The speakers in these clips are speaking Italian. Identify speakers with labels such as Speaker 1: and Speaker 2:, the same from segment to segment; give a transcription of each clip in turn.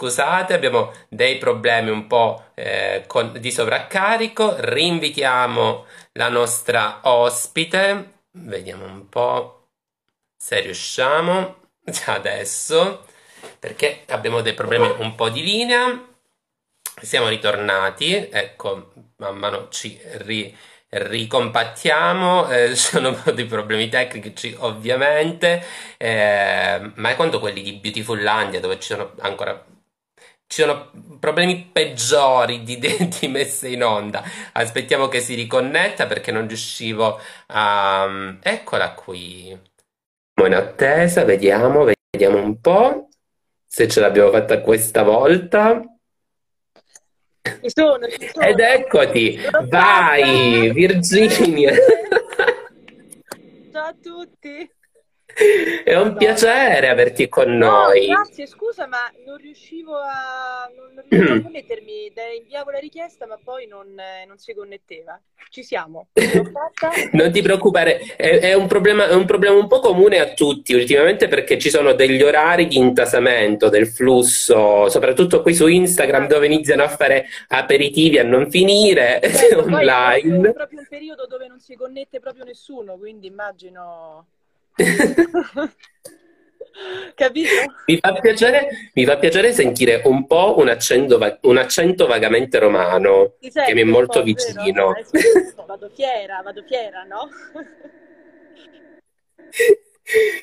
Speaker 1: scusate, abbiamo dei problemi un po' eh, con- di sovraccarico. Rinvitiamo la nostra ospite. Vediamo un po' se riusciamo adesso, perché abbiamo dei problemi un po' di linea. Siamo ritornati, ecco, man mano ci ri- ricompattiamo, eh, sono di problemi tecnici ovviamente, eh, ma è quanto quelli di Beautifullandia dove ci sono ancora ci sono problemi peggiori di, di messa in onda. Aspettiamo che si riconnetta perché non riuscivo a... Eccola qui. In attesa, vediamo, vediamo un po' se ce l'abbiamo fatta questa volta.
Speaker 2: Ci sono, ci sono.
Speaker 1: Ed eccoti, vai Virginia.
Speaker 2: Ciao a tutti.
Speaker 1: È un piacere averti con
Speaker 2: No,
Speaker 1: noi.
Speaker 2: grazie, scusa, ma non riuscivo a, non, riuscivo a connettermi. Te- Inviavo la richiesta, ma poi non, eh, non si connetteva. Ci siamo.
Speaker 1: Non ti preoccupare, è, è un problema, è un problema un po' comune a tutti ultimamente perché ci sono degli orari di intasamento del flusso, soprattutto qui su Instagram dove iniziano a fare aperitivi a non finire
Speaker 2: Certo, poi è proprio,
Speaker 1: online.
Speaker 2: è proprio un periodo dove non si connette proprio nessuno, quindi immagino... Capito?
Speaker 1: Mi fa piacere, mi fa piacere sentire un po' un accento, va- un accento vagamente romano
Speaker 2: Ti
Speaker 1: che mi è molto
Speaker 2: po', vero?
Speaker 1: vicino.
Speaker 2: Eh, sì, vado fiera, vado fiera, no?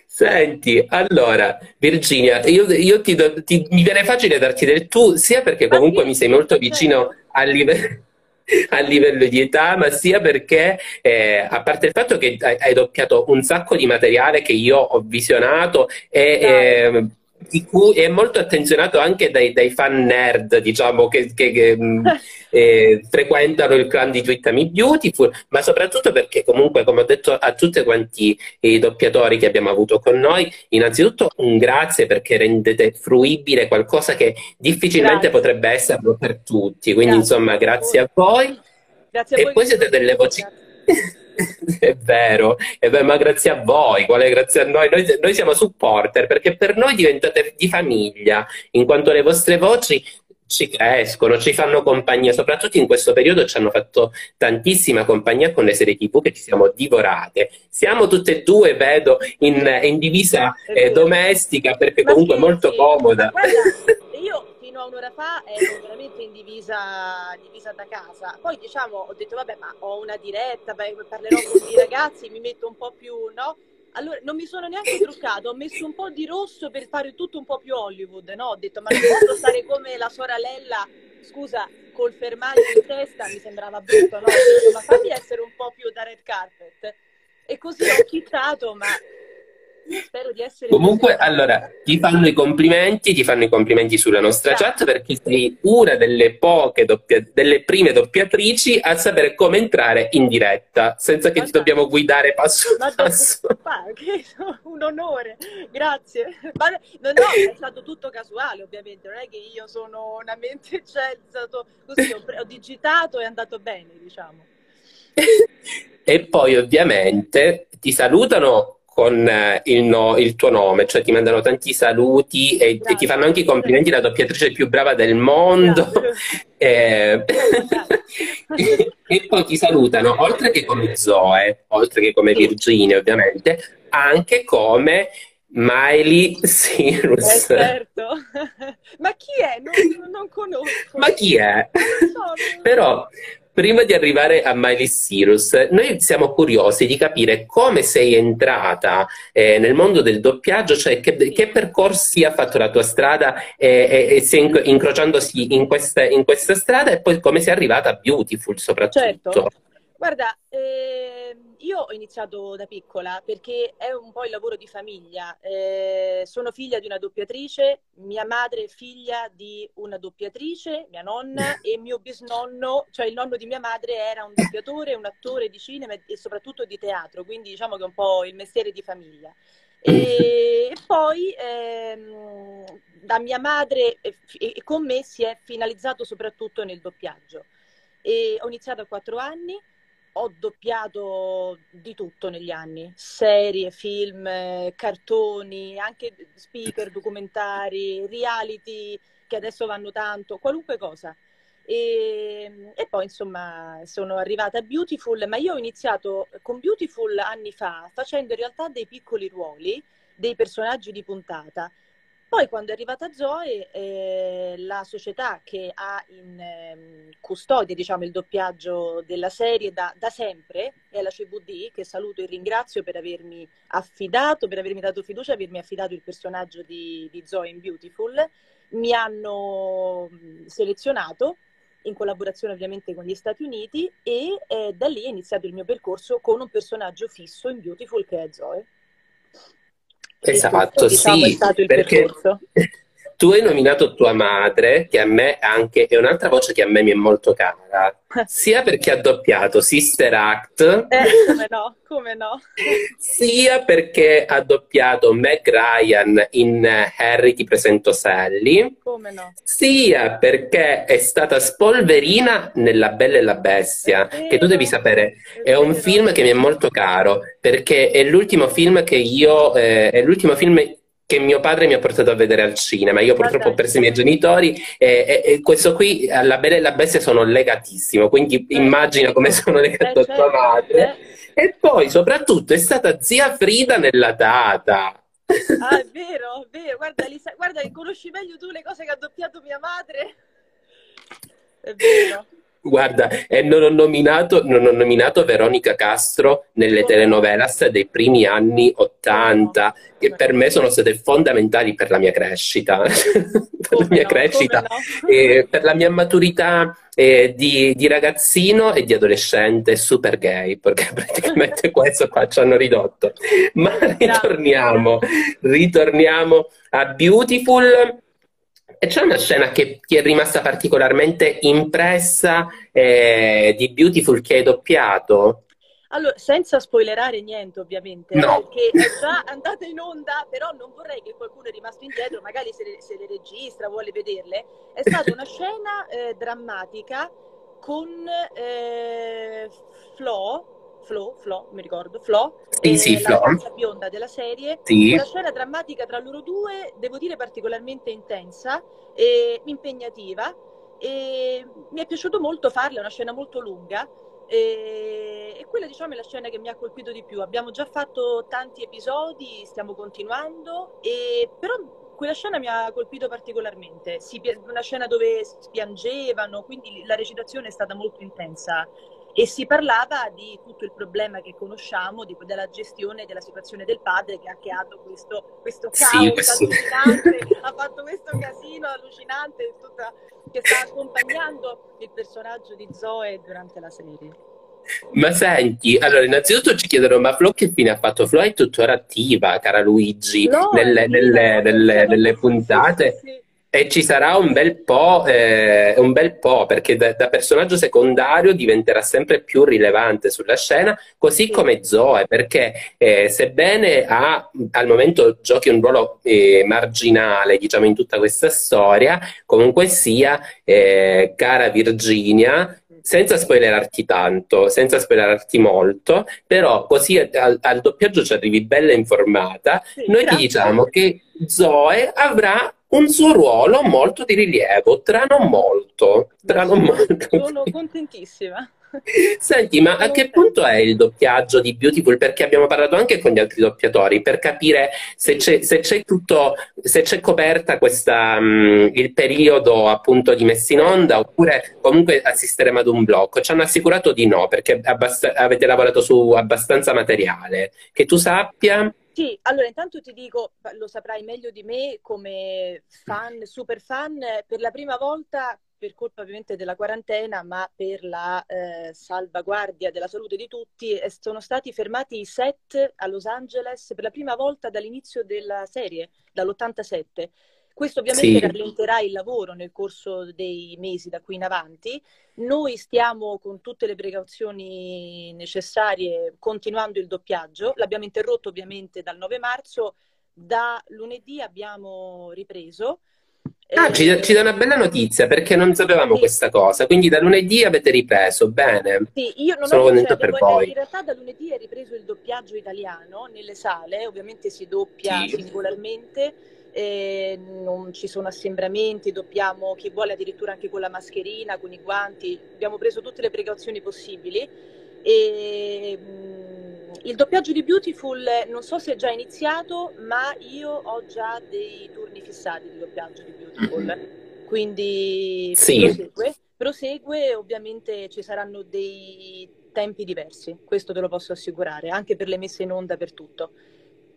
Speaker 1: Senti, allora, Virginia, io, io ti do- ti- mi viene facile darti del tu, sia perché
Speaker 2: Ma
Speaker 1: comunque
Speaker 2: sì,
Speaker 1: mi sei molto
Speaker 2: certo.
Speaker 1: vicino a live- a livello di età, ma sia perché, eh, a parte il fatto che hai, doppiato un sacco di materiale che io ho visionato e,
Speaker 2: Dai.
Speaker 1: eh, di cui è molto attenzionato anche dai, dai fan nerd, diciamo, che, che- che, mh, eh, frequentano il clan di Twittami Beautiful, ma soprattutto perché comunque, come ho detto a tutti quanti i doppiatori che abbiamo avuto con noi, innanzitutto un grazie perché rendete fruibile qualcosa che difficilmente
Speaker 2: Grazie.
Speaker 1: potrebbe esserlo per tutti, quindi
Speaker 2: Grazie.
Speaker 1: insomma grazie a voi.
Speaker 2: Grazie a
Speaker 1: E
Speaker 2: voi
Speaker 1: poi
Speaker 2: che
Speaker 1: siete
Speaker 2: siete
Speaker 1: delle voci. È vero, è vero, ma grazie a voi, quale grazie a noi? Noi, noi siamo supporter perché per noi diventate di famiglia, in quanto le vostre voci ci crescono, ci fanno compagnia, soprattutto in questo periodo ci hanno fatto tantissima compagnia con le serie TV che ci siamo divorate. Siamo tutte e due, vedo, in, in divisa eh, domestica perché
Speaker 2: Ma
Speaker 1: comunque è molto comoda.
Speaker 2: Guarda, io fino a un'ora fa ero veramente in divisa, divisa da casa. Poi diciamo, ho detto vabbè, ma ho una diretta, beh, parlerò con i ragazzi, mi metto un po' più, no? Allora, non mi sono neanche truccato, ho messo un po' di rosso per fare tutto un po' più Hollywood, no? Ho detto, ma non posso stare come la sorella, scusa, col fermaglio in testa, mi sembrava brutto, no? Ho detto, ma fammi essere un po' più da red carpet. E così ho chittato, ma spero di essere...
Speaker 1: Comunque, allora, ti fanno i complimenti, ti fanno i complimenti sulla nostra
Speaker 2: Grazie.
Speaker 1: chat perché sei una delle poche doppia- delle prime doppiatrici a sapere come entrare in diretta, senza che
Speaker 2: Ma
Speaker 1: ti
Speaker 2: dai.
Speaker 1: dobbiamo guidare passo
Speaker 2: Ma
Speaker 1: passo.
Speaker 2: ma che un onore, grazie. Ma no, no, è stato tutto casuale, ovviamente, non è che io sono una mente, cioè, è stato così, ho, ho digitato e è andato bene, diciamo.
Speaker 1: E poi ovviamente ti salutano con eh, il, no- il tuo nome, cioè ti mandano tanti saluti e, e ti fanno anche i complimenti la doppiatrice più brava del mondo.
Speaker 2: Grazie.
Speaker 1: Eh, e poi ti salutano, oltre che come Zoe, oltre che come. Virginia ovviamente, anche come Miley
Speaker 2: Eh,
Speaker 1: Cyrus.
Speaker 2: certo. Ma chi è? Non, non conosco.
Speaker 1: Ma chi è?
Speaker 2: So, non-
Speaker 1: Però, prima di arrivare a Miley Cyrus, noi siamo curiosi di capire come sei entrata eh, nel mondo del doppiaggio, cioè che, che percorsi ha fatto la tua strada e, e- e se inc- incrociandosi in questa, in questa strada e poi come sei arrivata a Beautiful soprattutto.
Speaker 2: Certo. Guarda, ehm, io ho iniziato da piccola perché è un po' il lavoro di famiglia. Eh, sono figlia di una doppiatrice, mia madre è figlia di una doppiatrice, mia nonna, e mio bisnonno, cioè il nonno di mia madre, era un doppiatore, un attore di cinema e soprattutto di teatro, quindi diciamo che è un po' il mestiere di famiglia. E, e poi ehm, da mia madre e, e con me si è finalizzato soprattutto nel doppiaggio. E ho iniziato a quattro anni, ho doppiato di tutto negli anni, serie, film, cartoni, anche speaker, documentari, reality, che adesso vanno tanto, qualunque cosa. E, e, poi insomma sono arrivata a Beautiful, ma io ho iniziato con Beautiful anni fa facendo in realtà dei piccoli ruoli, dei personaggi di puntata. Poi quando è arrivata Zoe, eh, la società che ha in eh, custodia diciamo, il doppiaggio della serie da, da, sempre è la CVD, che saluto e ringrazio per avermi affidato, per avermi dato fiducia, avermi affidato il personaggio di, di Zoe in Beautiful. Mi hanno selezionato in collaborazione ovviamente con gli Stati Uniti e eh, da lì è iniziato il mio percorso con un personaggio fisso in Beautiful che è Zoe.
Speaker 1: Esatto, diciamo, sì, perché. tu hai nominato tua madre, che a me anche è un'altra voce che a me mi è molto cara, sia perché ha doppiato Sister Act,
Speaker 2: eh, come no, come no,
Speaker 1: sia perché ha doppiato Meg Ryan in Harry ti presento Sally,
Speaker 2: come no,
Speaker 1: sia perché è stata Spolverina nella Bella e la Bestia, vero, che tu devi sapere, è, è un film che mi è molto caro, perché è l'ultimo film che io, eh, è l'ultimo film che mio padre mi ha portato a vedere al cinema. Io purtroppo ho perso i miei genitori e, e, e questo qui, alla Bella e la Bestia, sono legatissimo, quindi eh, immagina come sono legato a tua certo, madre. Eh. E poi, soprattutto, è stata zia Frida nella data.
Speaker 2: Ah, è vero, è vero. Guarda, Lisa, guarda, conosci meglio tu le cose che ha doppiato mia madre. È vero.
Speaker 1: Guarda, e non ho, nominato, non ho nominato Veronica Castro nelle telenovelas dei primi anni Ottanta, che per me sono state fondamentali per la mia crescita, per la mia no, crescita, no? per la mia maturità eh, di, di, ragazzino e di adolescente super gay, perché praticamente questo qua ci hanno ridotto. Ma ritorniamo, ritorniamo a Beautiful c'è una scena che ti è rimasta particolarmente impressa eh, di Beautiful che hai doppiato?
Speaker 2: Allora, senza spoilerare niente ovviamente,
Speaker 1: no.
Speaker 2: perché è già andata in onda, però non vorrei che qualcuno è rimasto indietro, magari se le, se le registra, vuole vederle. È stata una scena eh, drammatica con eh, Flo, Flo, Flo, mi ricordo, Flo,
Speaker 1: sì, sì,
Speaker 2: la ragazza bionda della serie.
Speaker 1: Sì.
Speaker 2: Una scena drammatica tra loro due, devo dire particolarmente intensa e impegnativa. E mi è piaciuto molto farla, è una scena molto lunga. E, e, quella diciamo è la scena che mi ha colpito di più. Abbiamo già fatto tanti episodi, stiamo continuando, e, però quella scena mi ha colpito particolarmente. Si, una scena dove piangevano, quindi la recitazione è stata molto intensa e si parlava di tutto il problema che conosciamo, di, della gestione della situazione del padre che ha creato questo, questo caos sì, allucinante, ha fatto questo casino allucinante tutta, che sta accompagnando il personaggio di Zoe durante la serie.
Speaker 1: Ma senti, allora innanzitutto ci chiedono, ma Flo che fine ha fatto? Flo è tuttora attiva, cara Luigi, no, nelle, nelle, nelle, nelle puntate. Sì, sì. E ci sarà un bel po', eh, un bel po' perché da, da, personaggio secondario diventerà sempre più rilevante sulla scena, così come Zoe, perché eh, sebbene ha, al momento giochi un ruolo eh, marginale, diciamo, in tutta questa storia, comunque sia, eh, cara Virginia, senza spoilerarti tanto, senza spoilerarti molto, però così al, al doppiaggio ci arrivi bella informata, sì, noi grazie. ti diciamo che Zoe avrà un suo ruolo molto di rilievo, tra non molto. Tra non molto.
Speaker 2: Sono contentissima.
Speaker 1: Senti, ma a che punto è il doppiaggio di Beautiful? Perché abbiamo parlato anche con gli altri doppiatori per capire se c'è, se c'è tutto, se c'è coperta questa, um, il periodo appunto di messa in onda oppure comunque assisteremo ad un blocco. Ci hanno assicurato di no perché abbast- avete lavorato su abbastanza materiale. Che tu sappia.
Speaker 2: Sì, allora intanto ti dico, lo saprai meglio di me come fan, super fan, per la prima volta, per colpa ovviamente della quarantena, ma per la eh, salvaguardia della salute di tutti, eh, sono stati fermati i set a Los Angeles per la prima volta dall'inizio della serie, dall'87. Questo ovviamente sì. rallenterà il lavoro nel corso dei mesi da qui in avanti. Noi stiamo con tutte le precauzioni necessarie continuando il doppiaggio. L'abbiamo interrotto ovviamente dal 9 marzo. Da lunedì abbiamo ripreso.
Speaker 1: Ah, ci, ci, dà una bella notizia perché non sapevamo sì. questa cosa. Quindi da lunedì avete ripreso, bene.
Speaker 2: Sì, io non Sono ho contenta cioè, per voi. In realtà da lunedì è ripreso il doppiaggio italiano nelle sale, ovviamente si doppia sì. singolarmente eh, non ci sono assembramenti, doppiamo chi vuole addirittura anche con la mascherina, con i guanti, abbiamo preso tutte le precauzioni possibili e mh, il doppiaggio di Beautiful non so se è già iniziato, ma io ho già dei turni fissati di doppiaggio di Beautiful, quindi
Speaker 1: Sì.
Speaker 2: prosegue, prosegue, ovviamente ci saranno dei tempi diversi, questo te lo posso assicurare, anche per le messe in onda, per tutto.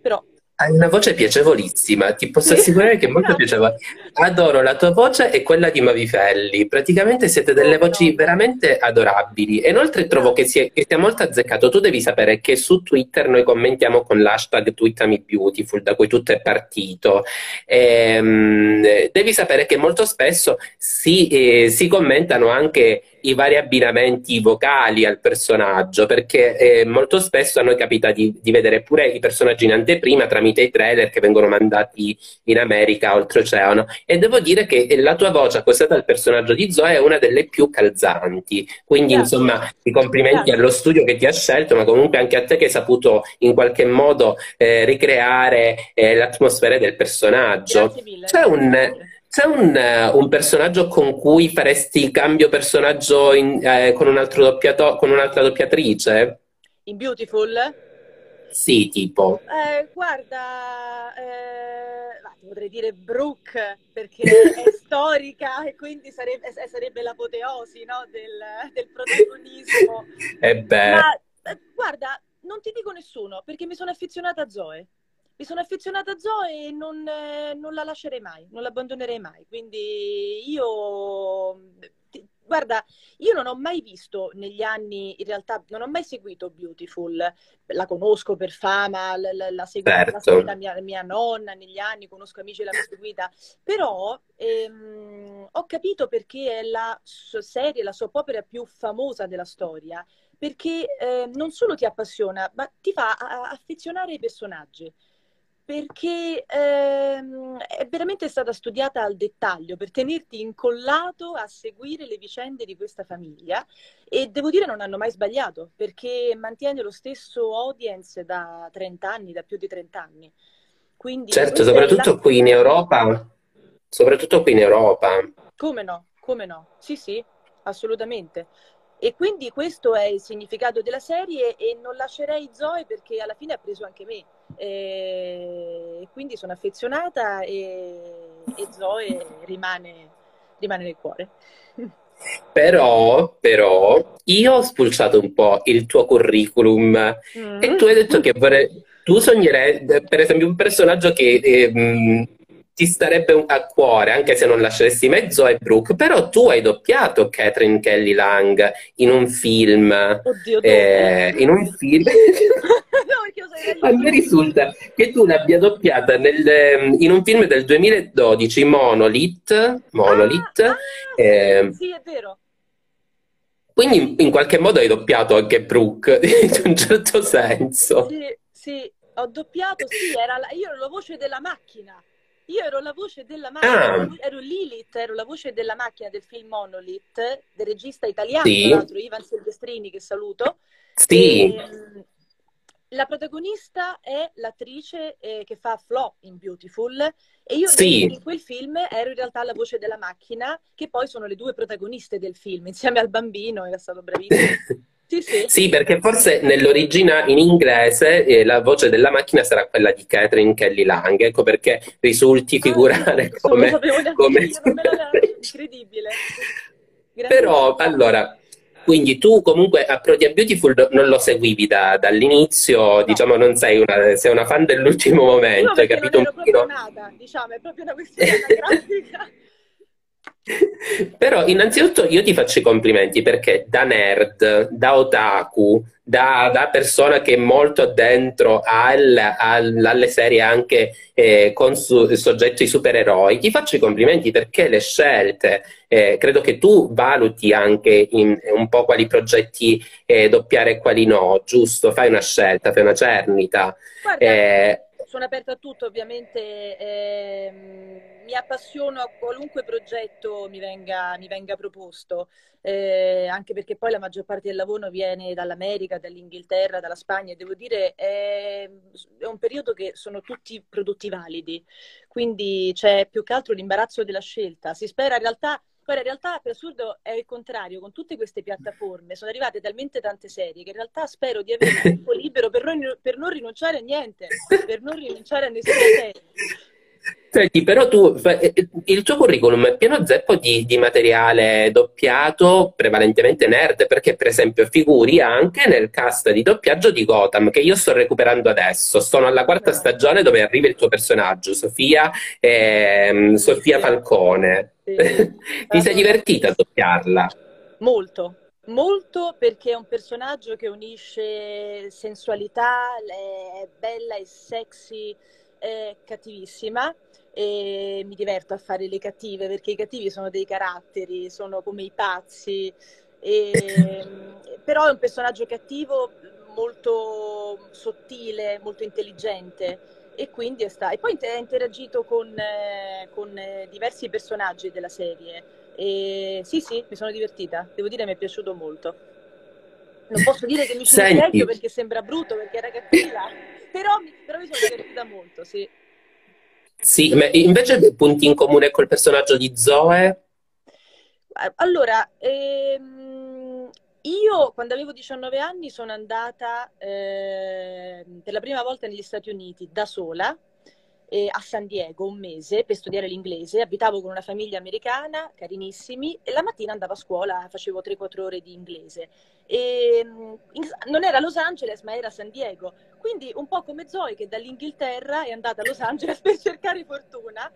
Speaker 2: Però
Speaker 1: Hai una voce piacevolissima, ti posso
Speaker 2: sì,
Speaker 1: assicurare che è molto piacevole. Adoro la tua voce e quella di Mavifelli. Praticamente siete delle voci veramente adorabili. E inoltre trovo che sia, che sia molto azzeccato. Tu devi sapere che su Twitter noi commentiamo con l'hashtag TweetamiBeautiful, da cui tutto è partito. Ehm, devi sapere che molto spesso si, eh, si commentano anche i vari abbinamenti vocali al personaggio, perché eh, molto spesso a noi capita di, di vedere pure i personaggi in anteprima tramite i trailer che vengono mandati in America oltreoceano. E devo dire che la tua voce accostata al personaggio di Zoe è una delle più calzanti. Quindi,
Speaker 2: Grazie,
Speaker 1: insomma, i complimenti
Speaker 2: grazie.
Speaker 1: allo studio che ti ha scelto, ma comunque anche a te che hai saputo in qualche modo eh, ricreare eh, l'atmosfera del personaggio. C'è un. C'è un, eh, un personaggio con cui faresti il cambio personaggio in- eh, con un altro doppiato- con un'altra doppiatrice?
Speaker 2: In Beautiful?
Speaker 1: Sì, tipo.
Speaker 2: Eh, guarda, eh, potrei dire Brooke perché è storica e quindi sarebbe, eh, sarebbe l'apoteosi, no, del, del protagonismo.
Speaker 1: E beh,
Speaker 2: Ma eh, guarda, non ti dico nessuno perché mi sono affezionata a Zoe. Mi sono affezionata a Zoe e non, eh, non la lascerei mai, non l'abbandonerei mai. Quindi io, guarda, io non ho mai visto negli anni, in realtà non ho mai seguito Beautiful, la conosco per fama, la, la, la l'ha
Speaker 1: certo.
Speaker 2: seguita mia, mia nonna negli anni, conosco amici che l'hanno seguita, però ehm, ho capito perché è la sua serie, la soap opera più famosa della storia, perché eh, non solo ti appassiona, ma ti fa affezionare ai personaggi perché ehm, è veramente stata studiata al dettaglio per tenerti incollato a seguire le vicende di questa famiglia e devo dire non hanno mai sbagliato perché mantiene lo stesso audience da 30 anni, da più di 30 anni. Quindi
Speaker 1: Certo, soprattutto qui in Europa. Soprattutto qui in Europa.
Speaker 2: Come no? Come no? Sì, sì, assolutamente. E quindi questo è il significato della serie e non lascerei Zoe perché alla fine ha preso anche me. E quindi sono affezionata e, e Zoe rimane, rimane nel cuore.
Speaker 1: Però, però, io ho spulciato un po' il tuo curriculum e
Speaker 2: Mm.
Speaker 1: tu hai detto che vorrei, tu sognerei, per esempio, un personaggio che ehm, ti starebbe a cuore, anche se non lasceresti mezzo, è Brooke, però tu hai doppiato Catherine Kelly Lang in un film,
Speaker 2: Oddio,
Speaker 1: eh, in un film...
Speaker 2: No,
Speaker 1: A me risulta che tu l'abbia doppiata nel, ehm, in un film del 2012, Monolith, Monolith,
Speaker 2: Ah,
Speaker 1: eh,
Speaker 2: sì, è vero.
Speaker 1: quindi in, in qualche modo hai doppiato anche Brooke, in un certo senso.
Speaker 2: Sì, sì, ho doppiato, sì, era la- io ero la voce della macchina. Io ero la voce della macchina,
Speaker 1: Ah,
Speaker 2: ero, Lilith, ero la voce della macchina del film Monolith, del regista italiano, tra
Speaker 1: sì,
Speaker 2: l'altro, Ivan Silvestrini, che saluto.
Speaker 1: sì,
Speaker 2: E, mm, la protagonista è l'attrice eh, che fa Flo in Beautiful e io
Speaker 1: sì.
Speaker 2: in quel film ero in realtà la voce della macchina, che poi sono le due protagoniste del film, insieme al bambino, è stato bravissimo. Sì, sì.
Speaker 1: Sì, perché forse nell'originale in inglese eh, la voce della macchina sarà quella di Catherine Kelly Lang, ecco perché risulti
Speaker 2: Ah,
Speaker 1: figurare
Speaker 2: lo
Speaker 1: come, come...
Speaker 2: Incredibile.
Speaker 1: Però,
Speaker 2: Grandissimo.
Speaker 1: allora, quindi tu comunque a Beautiful non lo seguivi da- dall'inizio,
Speaker 2: No,
Speaker 1: diciamo non sei una, sei una fan dell'ultimo
Speaker 2: no
Speaker 1: momento, hai
Speaker 2: perché non
Speaker 1: capito un pochino?
Speaker 2: nata, diciamo, è proprio una questione anagrafica.
Speaker 1: Però innanzitutto io ti faccio i complimenti perché da nerd, da otaku, da, da persona che è molto dentro al- al- alle serie anche eh, con su- soggetti supereroi, ti faccio i complimenti perché le scelte, eh, credo che tu valuti anche in, un po' quali progetti eh, doppiare e quali no, giusto? Fai una scelta, fai una cernita.
Speaker 2: Guarda,
Speaker 1: Eh,
Speaker 2: sono aperta a tutto, ovviamente eh, mi appassiono a qualunque progetto mi venga, mi venga proposto, eh, anche perché poi la maggior parte del lavoro viene dall'America, dall'Inghilterra, dalla Spagna e devo dire è, è un periodo che sono tutti prodotti validi, quindi c'è più che altro l'imbarazzo della scelta. Si spera in realtà Guarda, in realtà per assurdo è il contrario, con tutte queste piattaforme sono arrivate talmente tante serie che in realtà spero di avere tempo libero per non, per non rinunciare a niente, per non rinunciare a nessuna serie.
Speaker 1: Senti, però tu, eh, eh, il tuo curriculum è pieno zeppo di, di, materiale doppiato, prevalentemente nerd, perché per esempio figuri anche nel cast di doppiaggio di Gotham, che io sto recuperando adesso. Sono alla quarta stagione dove arriva il tuo personaggio, Sofia, eh, Sofia Falcone. Sì. Ti sei divertita a doppiarla?
Speaker 2: Molto, Molto perché è un personaggio che unisce sensualità, è bella e sexy, è cattivissima e mi diverto a fare le cattive perché i cattivi sono dei caratteri, sono come i pazzi, e, però è un personaggio cattivo molto sottile, molto intelligente. E quindi è stato... E poi ha interagito con, eh, con eh, diversi personaggi della serie. E sì sì, mi sono divertita, devo dire mi è piaciuto molto. Non posso dire che mi sono meglio perché sembra brutto, perché era cattiva, però, però mi sono divertita molto, sì.
Speaker 1: Sì, ma invece punti in comune col personaggio di Zoe?
Speaker 2: Allora, ehm, io quando avevo 19 anni sono andata eh, per la prima volta negli Stati Uniti da sola eh, a San Diego un mese per studiare l'inglese. Abitavo con una famiglia americana, carinissimi, e la mattina andavo a scuola, facevo 3-4 ore di inglese. E, mm, in, non era Los Angeles, ma era San Diego. Quindi un po' come Zoe che dall'Inghilterra è andata a Los Angeles per cercare fortuna.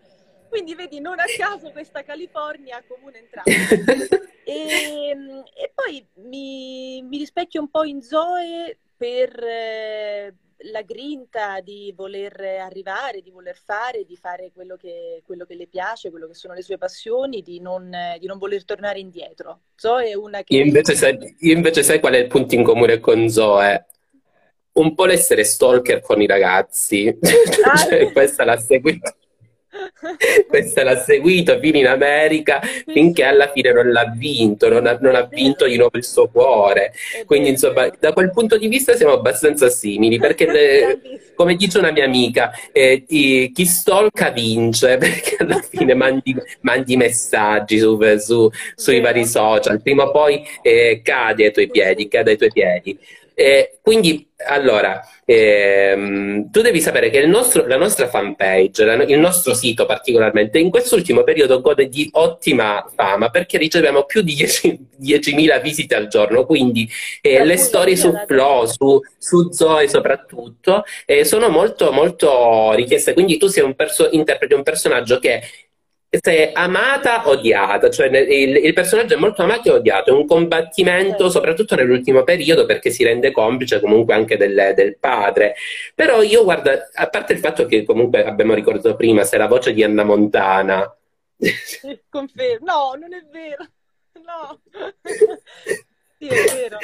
Speaker 2: Quindi vedi, non a caso questa California comune entrambi. e, mm, e, poi mi, mi, rispecchio un po' in Zoe per... Eh, la grinta di voler arrivare, di voler fare, di fare quello che, quello che le piace, quello che sono le sue passioni, di non, di non voler tornare indietro. Zoe è una che...
Speaker 1: Io invece, sai, io invece sai qual è il punto in comune con Zoe? Un po' l'essere stalker con i ragazzi. Ah, cioè, questa l'ha seguita questa l'ha seguito fino in America finché alla fine non l'ha vinto, non ha, non ha vinto di nuovo il suo cuore. Quindi insomma da quel punto di vista siamo abbastanza simili perché le, come dice una mia amica eh, chi, chi stalka vince perché alla fine mandi, mandi messaggi su, su, sui vari social, prima o poi eh, cade ai tuoi piedi, cade ai tuoi piedi. Eh, quindi, allora, ehm, tu devi sapere che nostro, la nostra fanpage, la, il nostro sito particolarmente, in quest'ultimo periodo gode di ottima fama perché riceviamo più di 10.000 visite al giorno, quindi eh, le storie su Flow, su, su Zoe soprattutto, eh, sono molto, molto richieste. Quindi tu sei un perso- interpreti un personaggio che sei amata, odiata, cioè il, il, personaggio è molto amato e odiato, è un combattimento soprattutto nell'ultimo periodo perché si rende complice comunque anche del, del, padre. Però io guarda, a parte il fatto che comunque abbiamo ricordato prima, sei la voce di Anna Montana.
Speaker 2: Confermo, no, non è vero, no. Sì, è vero.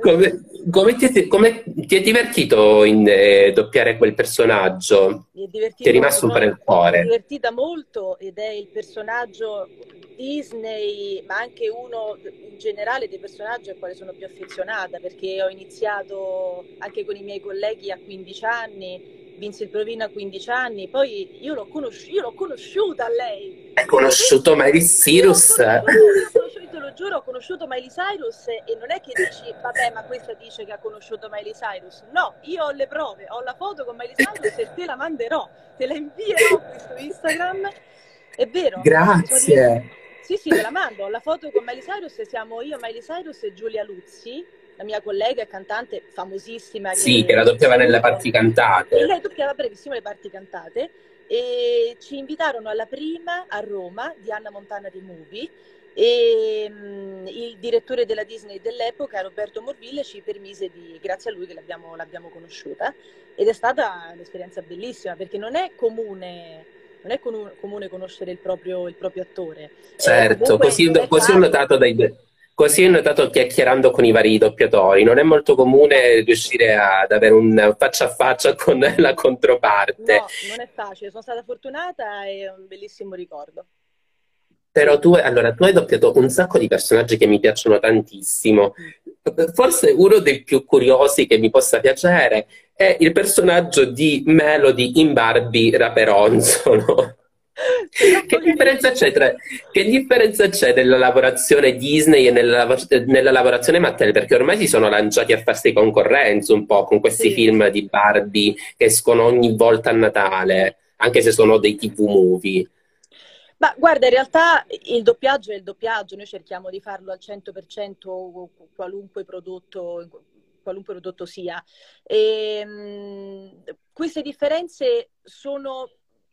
Speaker 1: Come, come, ti, come, ti, è divertito in eh, doppiare quel personaggio? Mi è divertito. Ti è rimasto un po' nel cuore? Mi è
Speaker 2: divertita molto ed è il personaggio Disney, ma anche uno in generale dei personaggi al quale sono più affezionata perché ho iniziato anche con i miei colleghi a 15 anni vinse il Provino a 15 anni, poi io l'ho, conosci- io l'ho conosciuta lei.
Speaker 1: Hai conosciuto Miley Cyrus?
Speaker 2: Te lo giuro, ho conosciuto Miley Cyrus e non è che dici, vabbè, ma questa dice che ha conosciuto Miley Cyrus. No, io ho le prove, ho la foto con Miley Cyrus e te la manderò, te la invierò questo Instagram. È vero.
Speaker 1: Grazie.
Speaker 2: Sì, sì, te la mando. Ho la foto con Miley Cyrus siamo io, Miley Cyrus e Giulia Luzzi la mia collega e cantante famosissima.
Speaker 1: Sì, che, che la doppiava nelle parti cantate.
Speaker 2: E lei doppiava brevissimo le parti cantate e ci invitarono alla prima a Roma di Anna Montana di Movie e um, il direttore della Disney dell'epoca, Roberto Morville, ci permise di, grazie a lui che l'abbiamo, l'abbiamo conosciuta ed è stata un'esperienza bellissima perché non è comune non è comune conoscere il proprio, il proprio attore.
Speaker 1: Certo, così, così ho notato dai, Così ho notato chiacchierando con i vari doppiatori, non è molto comune riuscire ad avere un faccia a faccia con la controparte.
Speaker 2: No, non è facile, sono stata fortunata e è un bellissimo ricordo.
Speaker 1: Però tu, allora, tu hai doppiato un sacco di personaggi che mi piacciono tantissimo. Forse uno dei più curiosi che mi possa piacere è il personaggio di Melody in Barbie Raperonzolo. Che differenza, tra, che differenza c'è, nella lavorazione Disney e nella, nella, lavorazione Mattel? Perché ormai si sono lanciati a farsi concorrenza un po' con questi sì. film di Barbie che escono ogni volta a Natale, anche se sono dei TV movie.
Speaker 2: Ma guarda, in realtà il doppiaggio è il doppiaggio, noi cerchiamo di farlo al 100% qualunque prodotto, qualunque prodotto sia. E, ehm, queste differenze sono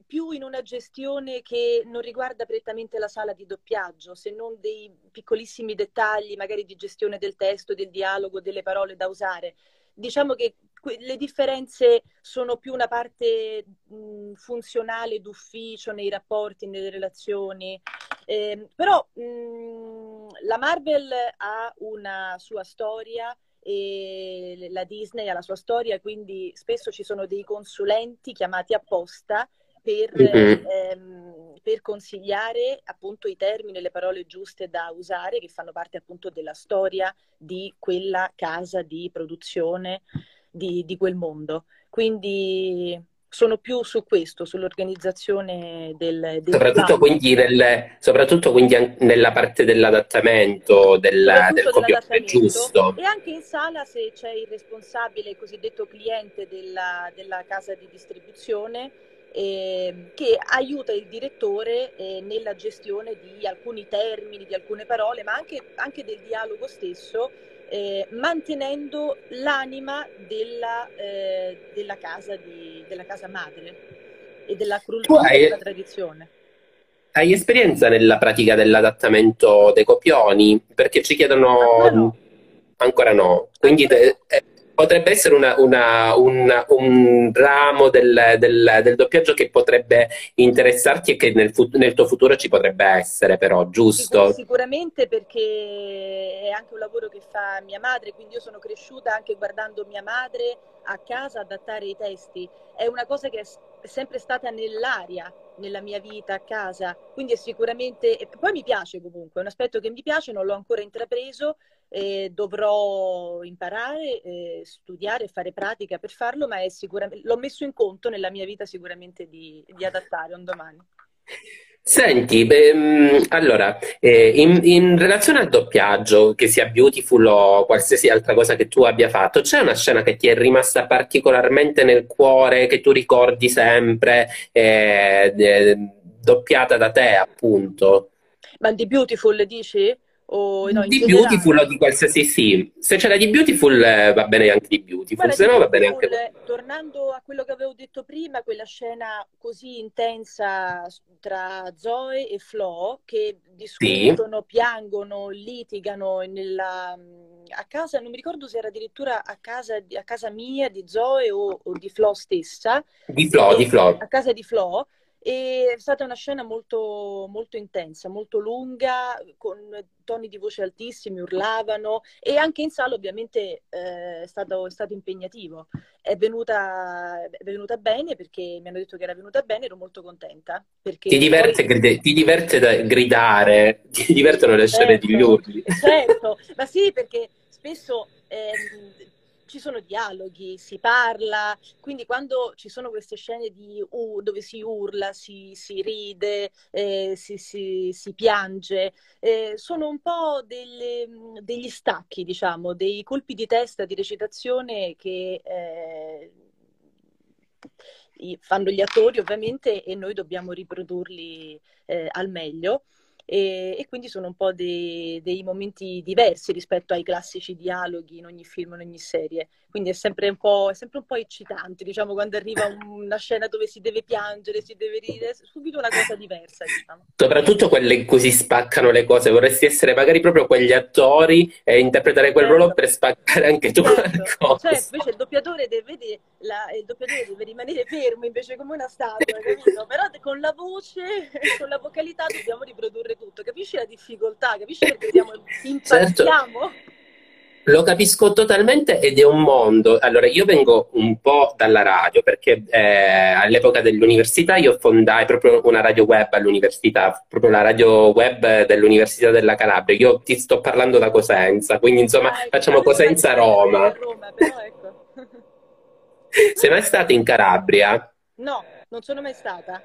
Speaker 2: più in una gestione che non riguarda prettamente la sala di doppiaggio, se non dei piccolissimi dettagli, magari di gestione del testo, del dialogo, delle parole da usare. Diciamo che le differenze sono più una parte mh, funzionale d'ufficio nei rapporti, nelle relazioni, eh, però mh, la Marvel ha una sua storia e la Disney ha la sua storia, quindi spesso ci sono dei consulenti chiamati apposta per, mm-hmm. ehm, per, consigliare appunto i termini e le parole giuste da usare che fanno parte appunto della storia di quella casa di produzione di, di quel mondo. Quindi sono più su questo, sull'organizzazione del, del
Speaker 1: soprattutto, quindi nel, soprattutto quindi nella parte dell'adattamento, del, del copione, giusto.
Speaker 2: E anche in sala se c'è il responsabile, il cosiddetto cliente della, della casa di distribuzione, eh, che aiuta il direttore eh, nella gestione di alcuni termini, di alcune parole, ma anche, anche del dialogo stesso eh, mantenendo l'anima della, eh, della, casa di, della, casa madre e della cultura e della tradizione.
Speaker 1: Hai esperienza nella pratica dell'adattamento dei copioni? Perché ci chiedono... Ancora no. Ancora no. Quindi te, eh, potrebbe essere una, una, una, un ramo del, del, del, doppiaggio che potrebbe interessarti e che nel, nel, tuo futuro ci potrebbe essere, però, giusto?
Speaker 2: sicuramente perché è anche un lavoro che fa mia madre, quindi io sono cresciuta anche guardando mia madre a casa adattare i testi. È una cosa che è sempre stata nell'aria nella mia vita a casa, quindi è sicuramente... E poi mi piace comunque, è un aspetto che mi piace, non l'ho ancora intrapreso, eh, dovrò imparare, eh, studiare, fare pratica per farlo, ma l'ho messo in conto nella mia vita sicuramente di, di adattare un domani.
Speaker 1: Senti, beh, allora, eh, in, in, relazione al doppiaggio, che sia Beautiful o qualsiasi altra cosa che tu abbia fatto, c'è una scena che ti è rimasta particolarmente nel cuore, che tu ricordi sempre, eh, eh, doppiata da te, appunto?
Speaker 2: Ma di Beautiful dici?
Speaker 1: O, no, di Beautiful o di qualsiasi sì. Se c'è la di Beautiful eh, va bene anche di Beautiful, se no va bene anche...
Speaker 2: Tornando a quello che avevo detto prima, quella scena così intensa tra Zoe e Flo che discutono, sì. piangono, litigano nella, a casa, non mi ricordo se era addirittura a casa, a casa mia di Zoe o, o di Flo stessa.
Speaker 1: Di Flo, di Flo.
Speaker 2: A casa di Flo e è stata una scena molto, molto intensa, molto lunga, con toni di voce altissimi, urlavano e anche in sala ovviamente eh, è, stato, è, stato, impegnativo. È venuta, è venuta, bene perché mi hanno detto che era venuta bene, ero molto contenta.
Speaker 1: Ti diverte, poi... ti, diverte gridare, ti divertono le scene certo, di urli.
Speaker 2: Certo, ma sì perché spesso... Ehm, ci sono dialoghi, si parla, quindi quando ci sono queste scene di, uh, dove si urla, si, si ride, eh, si, si, si, piange, eh, sono un po' delle, degli stacchi, diciamo, dei colpi di testa di recitazione che eh, fanno gli attori ovviamente e noi dobbiamo riprodurli eh, al meglio e, e quindi sono un po' dei, dei, momenti diversi rispetto ai classici dialoghi in ogni film, in ogni serie. Quindi è sempre un po', sempre un po eccitante, diciamo, quando arriva una scena dove si deve piangere, si deve ridere, subito una cosa diversa. Diciamo.
Speaker 1: Soprattutto quelle in cui si spaccano le cose, vorresti essere magari proprio quegli attori e interpretare quel certo. ruolo per spaccare anche tu certo.
Speaker 2: qualcosa. Cioè, invece il doppiatore deve, la, il doppiatore deve rimanere fermo invece come una statua, capito? Però con la voce, con la vocalità dobbiamo riprodurre tutto, capisci la difficoltà, capisci perché siamo, impazziamo?
Speaker 1: Certo. Lo capisco totalmente ed è un mondo. Allora, io vengo un po' dalla radio perché eh, all'epoca dell'università io fondai proprio una radio web all'università, proprio la radio web dell'Università della Calabria. Io ti sto parlando da Cosenza, quindi insomma ah, facciamo Cosenza-Roma. Roma, però ecco. Sei mai stata in Calabria?
Speaker 2: No, non sono mai stata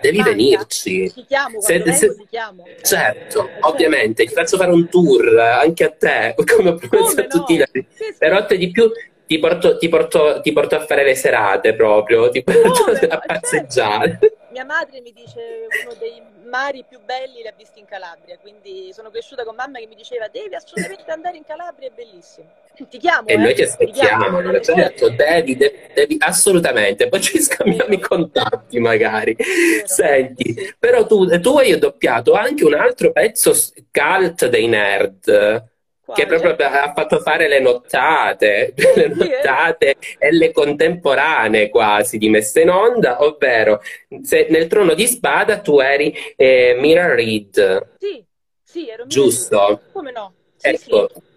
Speaker 1: devi Manca. venirci.
Speaker 2: Ti chiamo, se, vengo, se, chiamo.
Speaker 1: Certo, eh, ovviamente, ti faccio fare un tour anche a te, come ho promesso a tutti gli altri. Però te di più ti porto, ti, porto, ti porto, a fare le serate proprio, ti porto a certo. passeggiare.
Speaker 2: Certo. Mia madre mi dice uno dei mari più belli li ha visti in Calabria, quindi sono cresciuta con mamma che mi diceva devi assolutamente andare in Calabria, è bellissimo. Ti chiamo.
Speaker 1: E eh? noi ti aspettiamo, ti certo, devi, devi, devi, assolutamente, poi ci scambiamo i contatti magari. Senti, però tu, tu hai doppiato anche un altro pezzo cult dei nerd che proprio ha fatto fare le nottate, le nottate e le contemporanee quasi di messa in onda, ovvero se nel trono di spada tu eri eh, Mira Reed.
Speaker 2: Sì, sì, ero Mira
Speaker 1: Giusto?
Speaker 2: Reed. Come no? Sì,
Speaker 1: ecco. Sì.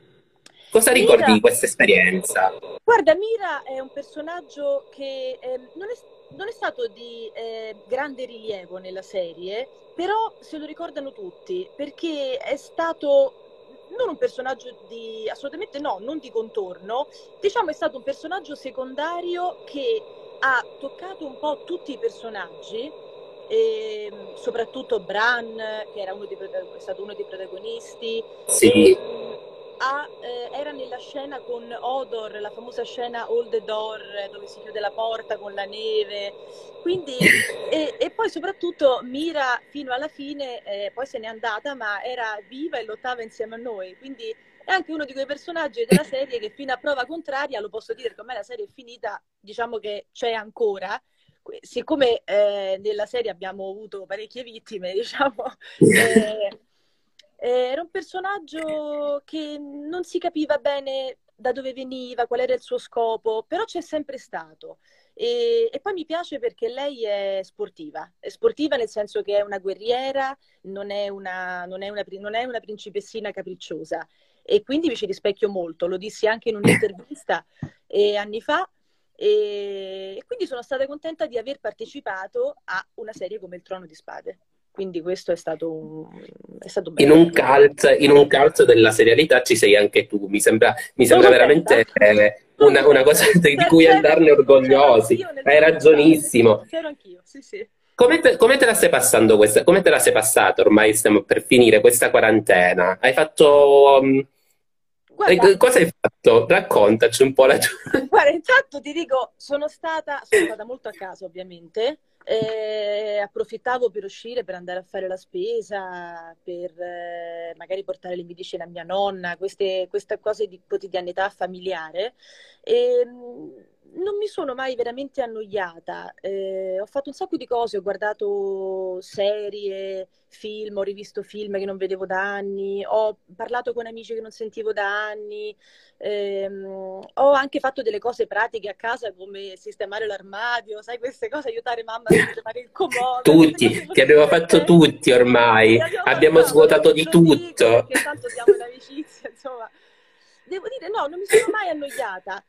Speaker 1: Cosa Mira, ricordi di questa esperienza?
Speaker 2: Guarda, Mira è un personaggio che eh, non, è, non, è, stato di eh, grande rilievo nella serie, però se lo ricordano tutti, perché è stato non un personaggio di assolutamente no, non di contorno, diciamo è stato un personaggio secondario che ha toccato un po' tutti i personaggi, ehm, soprattutto Bran, che era uno dei, è stato uno dei protagonisti.
Speaker 1: Sì.
Speaker 2: E, ha, eh, era nella scena con Odor, la famosa scena All the Door, dove si chiude la porta con la neve. Quindi, e, e poi soprattutto Mira fino alla fine, eh, poi se n'è andata, ma era viva e lottava insieme a noi. Quindi è anche uno di quei personaggi della serie che fino a prova contraria, lo posso dire, come la serie è finita, diciamo che c'è ancora. Siccome eh, nella serie abbiamo avuto parecchie vittime, diciamo, eh, eh, era un personaggio che non si capiva bene da dove veniva, qual era il suo scopo, però c'è sempre stato. E, e, poi mi piace perché lei è sportiva, è sportiva nel senso che è una guerriera, non è una, non è una, non è una principessina capricciosa e quindi mi ci rispecchio molto, lo dissi anche in un'intervista eh, anni fa e, e quindi sono stata contenta di aver partecipato a una serie come Il Trono di Spade. Quindi questo è stato, è stato bello.
Speaker 1: In un, cult, in un cult della serialità ci sei anche tu, mi sembra, mi sembra veramente eh, una, una, cosa di cui andarne orgogliosi. Hai ragionissimo.
Speaker 2: C'ero anch'io, sì sì.
Speaker 1: Come te, come te, la stai passando questa? Come te la sei passata? Ormai stiamo per finire questa quarantena. Hai fatto. Um, Guarda, cosa hai fatto? Raccontaci un po' la tua.
Speaker 2: Guarda, intanto ti dico, sono stata, sono stata molto a casa, ovviamente. Eh, approfittavo per uscire, per andare a fare la spesa, per eh, magari portare le medicine a mia nonna, queste, queste cose di quotidianità familiare. E, ehm, non mi sono mai veramente annoiata. Eh, ho fatto un sacco di cose, ho guardato serie, film, ho rivisto film che non vedevo da anni, ho parlato con amici che non sentivo da anni, ehm, ho anche fatto delle cose pratiche a casa come sistemare l'armadio, sai queste cose, aiutare mamma a sistemare il comodo.
Speaker 1: Tutti, che abbiamo fatto tutti ormai, abbiamo, abbiamo svuotato di tutto.
Speaker 2: Perché tanto siamo in amicizia, insomma. Devo dire, no, non mi sono mai annoiata.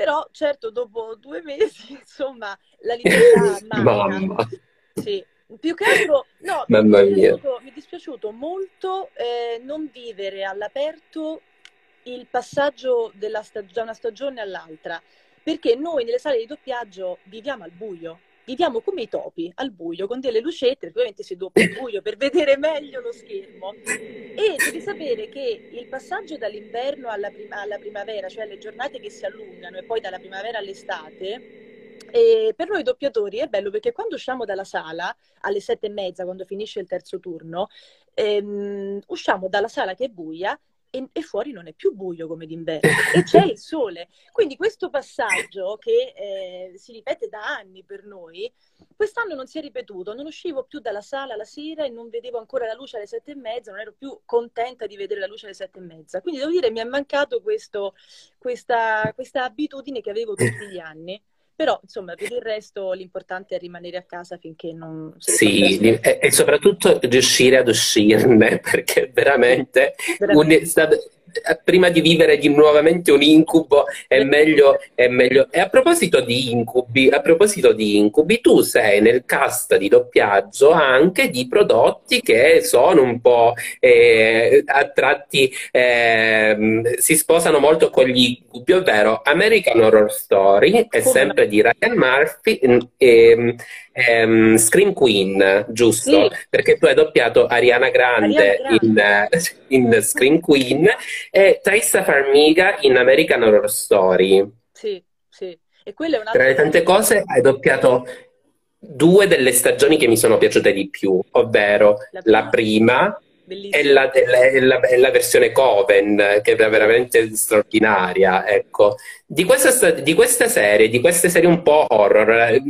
Speaker 2: Però certo dopo due mesi, insomma, la libertà manca. Sì. Più che altro, no, mi è, dispiaciuto, mi è dispiaciuto molto eh, non vivere all'aperto il passaggio da una stagione all'altra, perché noi nelle sale di doppiaggio viviamo al buio viviamo come i topi al buio con delle lucette, ovviamente si doppia il buio per vedere meglio lo schermo. E devi sapere che il passaggio dall'inverno alla, prima, alla primavera, cioè le giornate che si allungano e poi dalla primavera all'estate, e per noi doppiatori è bello perché quando usciamo dalla sala alle sette e mezza, quando finisce il terzo turno, ehm, usciamo dalla sala che è buia e, e, fuori non è più buio come d'inverno e c'è il sole. Quindi questo passaggio che eh, si ripete da anni per noi, quest'anno non si è ripetuto. Non uscivo più dalla sala la sera e non vedevo ancora la luce alle sette e mezza, non ero più contenta di vedere la luce alle sette e mezza. Quindi devo dire mi è mancato questo, questa, questa abitudine che avevo tutti gli anni Però, insomma, per il resto l'importante è rimanere a casa finché non si
Speaker 1: Sì, e, e, soprattutto riuscire ad uscirne, perché veramente, veramente. Un, prima di vivere di nuovamente un incubo è meglio, è meglio. E a proposito di incubi, a proposito di incubi, tu sei nel cast di doppiaggio anche di prodotti che sono un po' eh, a tratti eh, si sposano molto con gli incubi, ovvero American Horror Story è sempre di Ryan Murphy e, e um, Scream Queen, giusto? Sì. Perché tu hai doppiato Ariana Grande, Ariana Grande. In, in, Scream Queen e Thaisa Farmiga in American Horror Story.
Speaker 2: Sì, sì. E quella è
Speaker 1: Tra le tante cose hai doppiato due delle stagioni che mi sono piaciute di più, ovvero la prima, la prima è la, è, la, è la, versione Coven, che era veramente straordinaria. Ecco. Di, questa, di queste serie, di queste serie un po' horror, eh,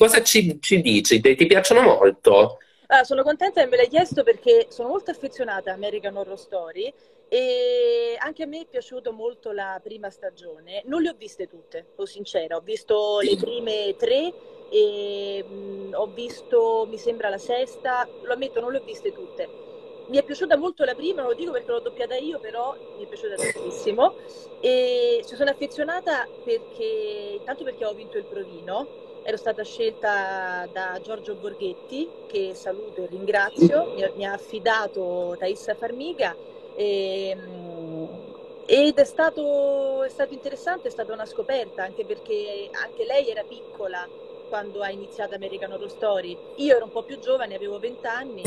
Speaker 1: cosa ci, ci dici? Ti, ti, piacciono molto?
Speaker 2: Ah, sono contenta che me l'hai chiesto perché sono molto affezionata a American Horror Story e anche a me è piaciuta molto la prima stagione. Non le ho viste tutte, sono sincera, ho visto le prime tre e mh, ho visto, mi sembra, la sesta, lo ammetto, non le ho viste tutte mi è piaciuta molto la prima, lo dico perché l'ho doppiata io, però mi è piaciuta tantissimo. E ci sono affezionata perché, intanto perché ho vinto il provino, ero stata scelta da Giorgio Borghetti, che saluto e ringrazio, mi, ha affidato Taissa Farmiga. E, ed è stato, è stato interessante, è stata una scoperta, anche perché anche lei era piccola quando ha iniziato American Horror Story. Io ero un po' più giovane, avevo 20 anni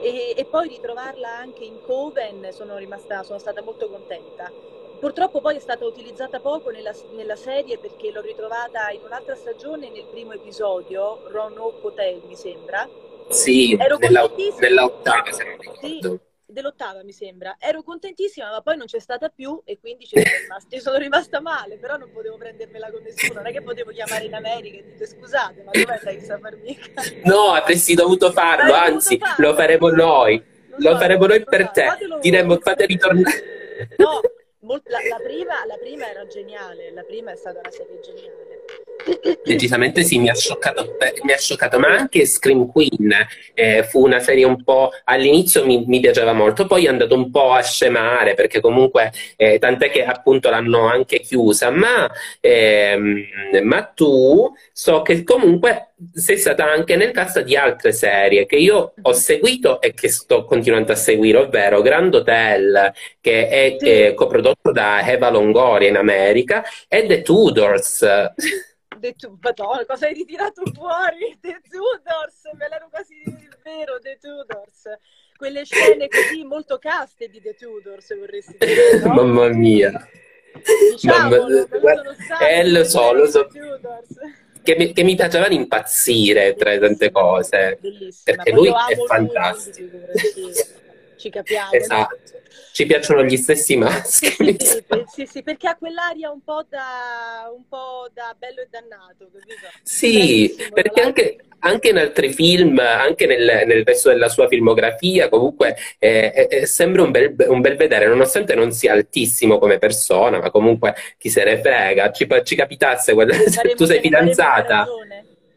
Speaker 2: e, e poi ritrovarla anche in Coven sono, rimasta, sono stata molto contenta. Purtroppo poi è stata utilizzata poco nella, nella, serie perché l'ho ritrovata in un'altra stagione nel primo episodio, Roanoke Hotel mi sembra.
Speaker 1: Sì, Ero nella, nell'ottava se non ricordo.
Speaker 2: Sì dell'ottava mi sembra. Ero contentissima, ma poi non c'è stata più e quindi ci sono, rimasta, ci sono rimasta male, però non potevo prendermela con nessuno, non è che potevo chiamare in America e dire scusate, ma dov'è Taixa Farmica?
Speaker 1: No, avresti dovuto farlo, Hai anzi, farlo. lo faremo noi. Lo, lo faremo noi per te. Diremmo fate ritornare.
Speaker 2: No, la, la, prima, la prima era geniale, la prima è stata una serie geniale.
Speaker 1: Decisamente sì, mi ha scioccato, mi ha scioccato ma anche Scream Queen eh, fu una serie un po' all'inizio mi, mi, piaceva molto, poi è andato un po' a scemare perché comunque eh, tant'è che appunto l'hanno anche chiusa, ma, ehm, ma tu so che comunque sei stata anche nel cast di altre serie che io ho seguito e che sto continuando a seguire, ovvero Grand Hotel, che è eh, coprodotto da Eva Longoria in America, e The Tudors.
Speaker 2: Tu- Madonna, cosa hai ritirato fuori? The Tudors, me l'ero quasi vero, The Tudors. Quelle scene così molto caste di The Tudors, vorresti dire, no?
Speaker 1: Mamma mia.
Speaker 2: Diciamolo,
Speaker 1: Mamma... Eh, lo so, lo so. Che mi, che mi, piacevano impazzire tra le tante cose. Bellissima. Perché lui è fantastico.
Speaker 2: Lui, ci capiamo.
Speaker 1: Esatto. Ci piacciono gli stessi maschi.
Speaker 2: Sì, sì, sì, perché ha quell'aria un po' da, un po da bello e dannato. Capito?
Speaker 1: Sì, perché anche, anche, in altri film, anche nel, nel, resto della sua filmografia, comunque eh, eh, sembra un bel, un bel, vedere, nonostante non sia altissimo come persona, ma comunque chi se ne frega. Ci, ci capitasse, quella... tu sei fidanzata.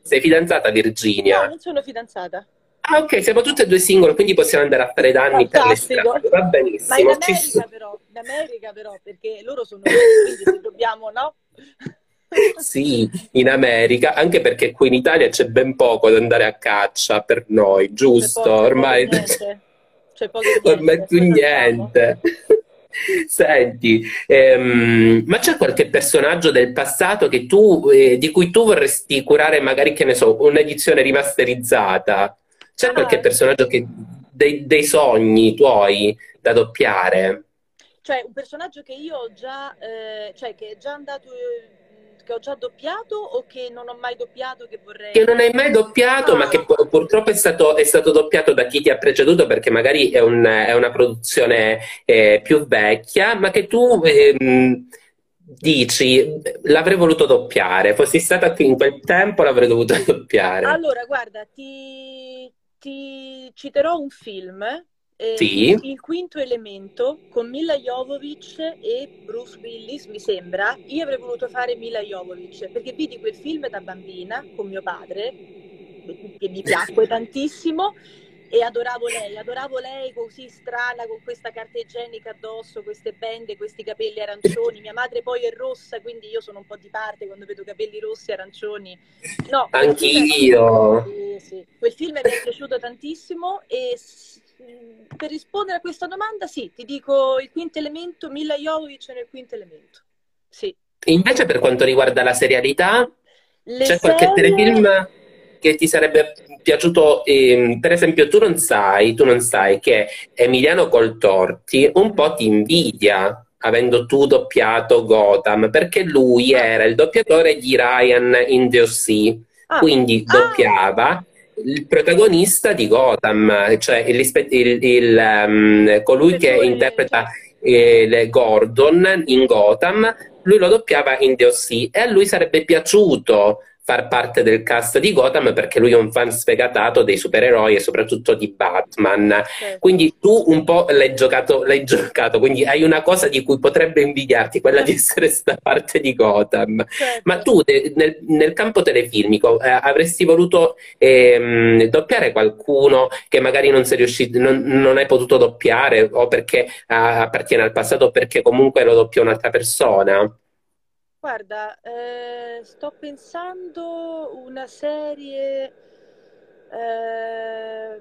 Speaker 1: Sei fidanzata Virginia?
Speaker 2: No, non sono fidanzata.
Speaker 1: Ah, ok, siamo tutte e due single, quindi possiamo andare a fare danni Fantastico. per le strade. Va benissimo. Ma in
Speaker 2: America, però, in America però, perché loro sono quindi se dobbiamo, no?
Speaker 1: sì, in America, anche perché qui in Italia c'è ben poco da andare a caccia per noi, giusto? Poco, Ormai
Speaker 2: c'è poco
Speaker 1: Ormai più niente. Senti, ehm, ma c'è qualche personaggio del passato tu, eh, di cui tu vorresti curare magari, che ne so, un'edizione rimasterizzata? C'è qualche personaggio che, dei, dei, sogni tuoi da doppiare?
Speaker 2: Cioè, un personaggio che io ho già, eh, cioè che è già andato, eh, che ho già doppiato o che non ho mai doppiato che vorrei...
Speaker 1: Che non hai mai doppiato, ah. ma che purtroppo è stato, è stato, doppiato da chi ti ha preceduto perché magari è, un, è una produzione eh, più vecchia, ma che tu... Ehm, dici l'avrei voluto doppiare, fossi stata qui in quel tempo l'avrei dovuto doppiare.
Speaker 2: Allora, guarda, ti, ti citerò un film eh,
Speaker 1: Sì.
Speaker 2: Il quinto elemento con Mila Jovovich e Bruce Willis, mi sembra. Io avrei voluto fare Mila Jovovich perché vidi quel film da bambina con mio padre, che mi piacque tantissimo e adoravo lei, adoravo lei così strana con questa carta igienica addosso, queste bende, questi capelli arancioni. Mia madre poi è rossa, quindi io sono un po' di parte quando vedo capelli rossi e arancioni. No, film-
Speaker 1: Anch'io.
Speaker 2: Sì, sì. Quel film mi è piaciuto tantissimo e per rispondere a questa domanda, sì, ti dico il quinto elemento, Mila Jovovich nel quinto elemento. Sì.
Speaker 1: Invece per quanto riguarda la serialità,
Speaker 2: Le
Speaker 1: c'è qualche
Speaker 2: serie...
Speaker 1: telefilm che ti sarebbe piaciuto? ehm, per esempio, tu non sai, tu non sai che Emiliano Coltorti un po' ti invidia, avendo tu doppiato Gotham, perché lui era il doppiatore di Ryan in The O.C.,
Speaker 2: Ah,
Speaker 1: quindi
Speaker 2: ah,
Speaker 1: doppiava il protagonista di Gotham, cioè il, il- il, ehm, colui che interpreta eh, Gordon in Gotham, lui lo doppiava in The O.C. e a lui sarebbe piaciuto far parte del cast di Gotham perché lui è un fan sfegatato dei supereroi e soprattutto di Batman.
Speaker 2: Certo.
Speaker 1: Quindi tu un po' l'hai giocato, l'hai giocato, quindi hai una cosa di cui potrebbe invidiarti, quella di essere sta parte di Gotham.
Speaker 2: Certo.
Speaker 1: Ma tu nel, nel campo telefilmico eh, avresti voluto ehm, doppiare qualcuno che magari non sei riuscito, non, non hai potuto doppiare o perché ah, appartiene al passato o perché comunque lo doppia un'altra persona?
Speaker 2: Guarda, eh, sto pensando una serie. eh,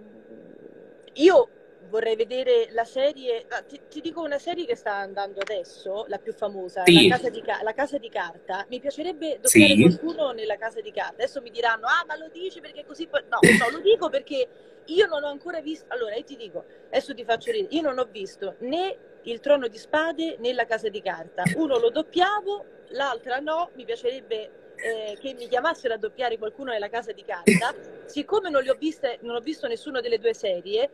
Speaker 2: io vorrei vedere la serie. ah, ti, ti dico una serie che sta andando adesso, la più famosa, La
Speaker 1: Sì,
Speaker 2: Casa di, La Casa di Carta. Mi piacerebbe doppiare
Speaker 1: sì,
Speaker 2: qualcuno nella Casa di Carta. Adesso mi diranno, ah, ma lo dici perché così. poi-" No, no, lo dico perché io non ho ancora visto. Allora, io ti dico, adesso ti faccio ridere. Io non ho visto né il Trono di Spade né la Casa di Carta. Uno lo doppiavo, l'altra no. Mi piacerebbe eh, che mi chiamassero a doppiare qualcuno nella Casa di Carta. Siccome non li ho viste, non ho visto nessuna delle due serie,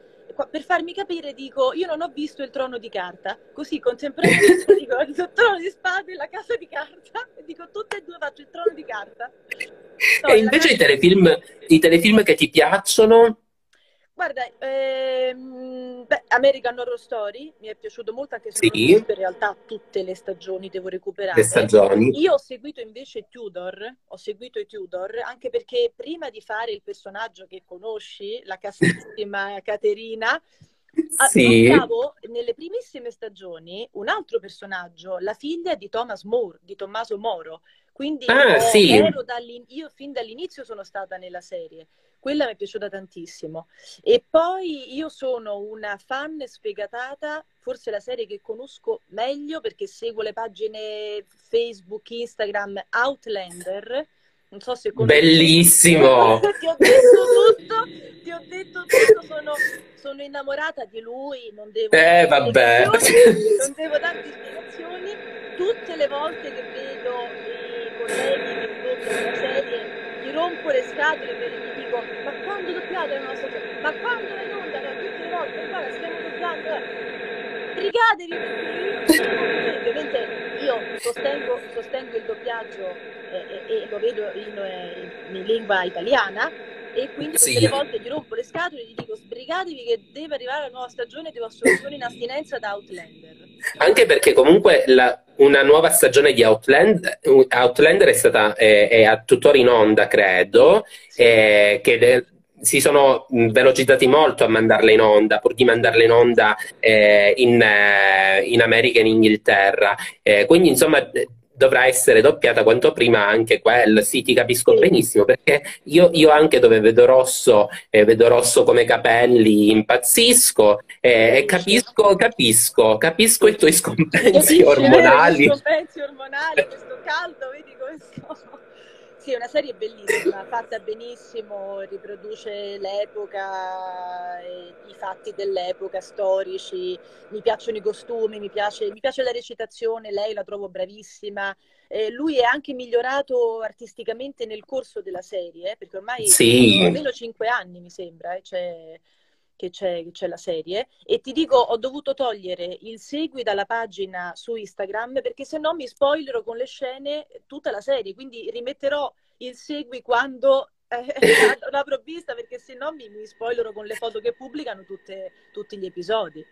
Speaker 2: per farmi capire dico, io non ho visto il Trono di Carta. Così contemporaneamente dico il Trono di Spade e la Casa di Carta. E dico tutte e due faccio il Trono di Carta. No,
Speaker 1: E invece i telefilm, i telefilm che ti piacciono?
Speaker 2: Guarda, ehm, beh, American Horror Story mi è piaciuto molto, anche se
Speaker 1: Sì,
Speaker 2: in realtà tutte le stagioni, devo
Speaker 1: le
Speaker 2: recuperare.
Speaker 1: stagioni.
Speaker 2: Io ho seguito invece Tudor, ho seguito i Tudor, anche perché prima di fare il personaggio che conosci, la castissima Caterina, ah,
Speaker 1: Sì.
Speaker 2: doppiavo nelle primissime stagioni un altro personaggio, la figlia di Thomas More, di Tommaso Moro. Quindi
Speaker 1: Ah,
Speaker 2: ho-
Speaker 1: sì.
Speaker 2: io fin dall'inizio sono stata nella serie. Quella mi è piaciuta tantissimo. E poi io sono una fan sfegatata, forse la serie che conosco meglio perché seguo le pagine Facebook, Instagram, Outlander. Non so se conosci.
Speaker 1: Bellissimo.
Speaker 2: Ti ho detto tutto, ti ho detto tutto, sono, sono innamorata di lui, non devo
Speaker 1: Eh, vabbè.
Speaker 2: non devo darti spiegazioni. Tutte le volte che vedo i colleghi che doppiano la serie, gli rompo le scatole per gli dico, ma quando doppiate la nostra serie? Ma quando è in onda? Tutte le volte, guarda, stiamo doppiando. eh. Brigatevi perché io ovviamente io sostengo, sostengo il doppiaggio eh, e, e lo vedo in, eh, in lingua italiana e quindi tutte
Speaker 1: Sì.
Speaker 2: le volte gli rompo le scatole e gli dico sbrigatevi che deve arrivare la nuova stagione devo assolutamente in astinenza da Outlander.
Speaker 1: Anche perché comunque la- una nuova stagione di Outland, Outlander è stata è, è a tuttora in onda, credo,
Speaker 2: Sì.
Speaker 1: eh, che de- si sono velocizzati molto a mandarla in onda, pur di mandarla in onda eh, in, eh, in America e in Inghilterra. Eh, quindi, insomma, dovrà essere doppiata quanto prima anche quella. Sì, ti capisco
Speaker 2: Sì.
Speaker 1: benissimo, perché io, io anche dove vedo rosso, eh, vedo rosso come capelli, impazzisco eh, e capisco, capisco, capisco i tuoi scompensi
Speaker 2: eh,
Speaker 1: ormonali.
Speaker 2: Questo pezzi ormonali, questo caldo, vedi come sto. Sì, è una serie bellissima, fatta benissimo, riproduce l'epoca, eh, i fatti dell'epoca storici, mi piacciono i costumi, mi piace, mi piace la recitazione, lei la trovo bravissima. Eh, lui è anche migliorato artisticamente nel corso della serie, eh, perché ormai
Speaker 1: Sì.
Speaker 2: almeno cinque anni, mi sembra, eh, c'è- che c'è, la serie. E ti dico, ho dovuto togliere il segui dalla pagina su Instagram perché se no mi spoilerò con le scene tutta la serie. Quindi rimetterò il segui quando eh, l'avrò vista perché se no mi, mi spoilerò con le foto che pubblicano tutte, tutti gli episodi.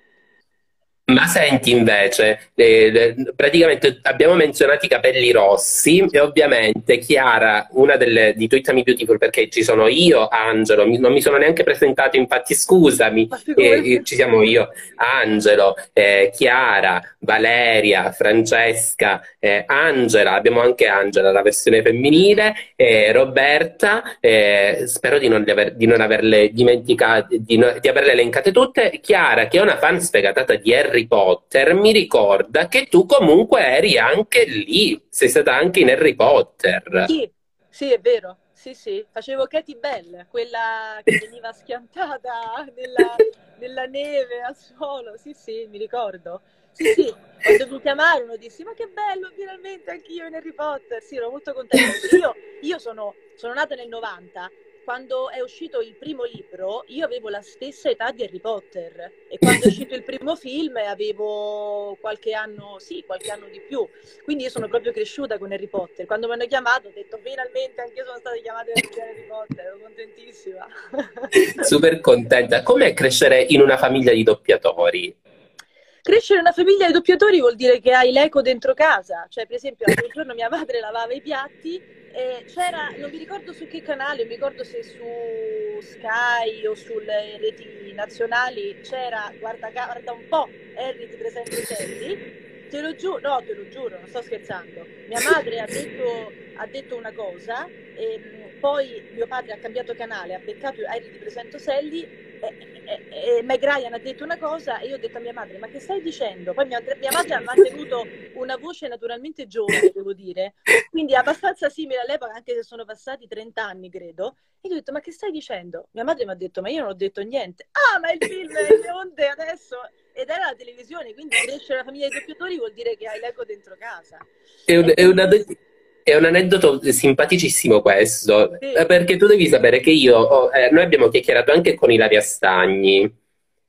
Speaker 1: Ma senti invece, eh, praticamente abbiamo menzionato i capelli rossi e ovviamente Chiara, una delle, di Tweetami Beautiful, perché ci sono io, Angelo, mi, non mi sono neanche presentato, infatti scusami, eh, ci siamo io, Angelo, eh, Chiara, Valeria, Francesca, eh, Angela, abbiamo anche Angela, la versione femminile, eh, Roberta, eh, spero di non, aver, di non, averle dimenticate, di, no, di averle elencate tutte, Chiara che è una fan sfegatata di Harry Harry Potter mi ricorda che tu comunque eri anche lì, sei stata anche in Harry Potter.
Speaker 2: Sì, sì, è vero. Sì, sì, facevo Katy Bell, quella che veniva schiantata nella, nella neve al suolo. Sì, sì, mi ricordo. Sì, sì, quando mi chiamarono dissi ma che bello, finalmente anch'io in Harry Potter. Sì, ero molto contenta. Io, io sono, sono nata nel 90 quando è uscito il primo libro, io avevo la stessa età di Harry Potter e quando è uscito il primo film avevo qualche anno, sì, qualche anno di più. Quindi io sono proprio cresciuta con Harry Potter. Quando mi hanno chiamato ho detto finalmente anche io sono stata chiamata Harry Potter, ero contentissima.
Speaker 1: Super contenta. Com'è crescere in una famiglia di doppiatori?
Speaker 2: Crescere in una famiglia di doppiatori vuol dire che hai l'eco dentro casa. Cioè, per esempio, l'altro giorno mia madre lavava i piatti eh, c'era, non mi ricordo su che canale, mi ricordo se su Sky o sulle reti nazionali, c'era, guarda, guarda un po', Harry ti presento Sally, te lo giuro, no te lo giuro, non sto scherzando, mia madre ha detto, ha detto una cosa, e mm, poi mio padre ha cambiato canale, ha beccato Harry ti presento Sally e, e, Meg Ryan ha detto una cosa e io ho detto a mia madre ma che stai dicendo? Poi mia, mia madre ha mantenuto una voce naturalmente giovane devo dire. Quindi abbastanza simile all'epoca anche se sono passati 30 anni credo. E io ho detto ma che stai dicendo? Mia madre mi ha detto ma io non ho detto niente. Ah ma il film è le onde adesso? Ed era la televisione quindi crescere la famiglia dei doppiatori vuol dire che hai l'eco dentro casa.
Speaker 1: È, un, è una è un aneddoto simpaticissimo questo, sì. Eh, perché tu devi sapere che io, ho, eh, noi abbiamo chiacchierato anche con Ilaria Stagni,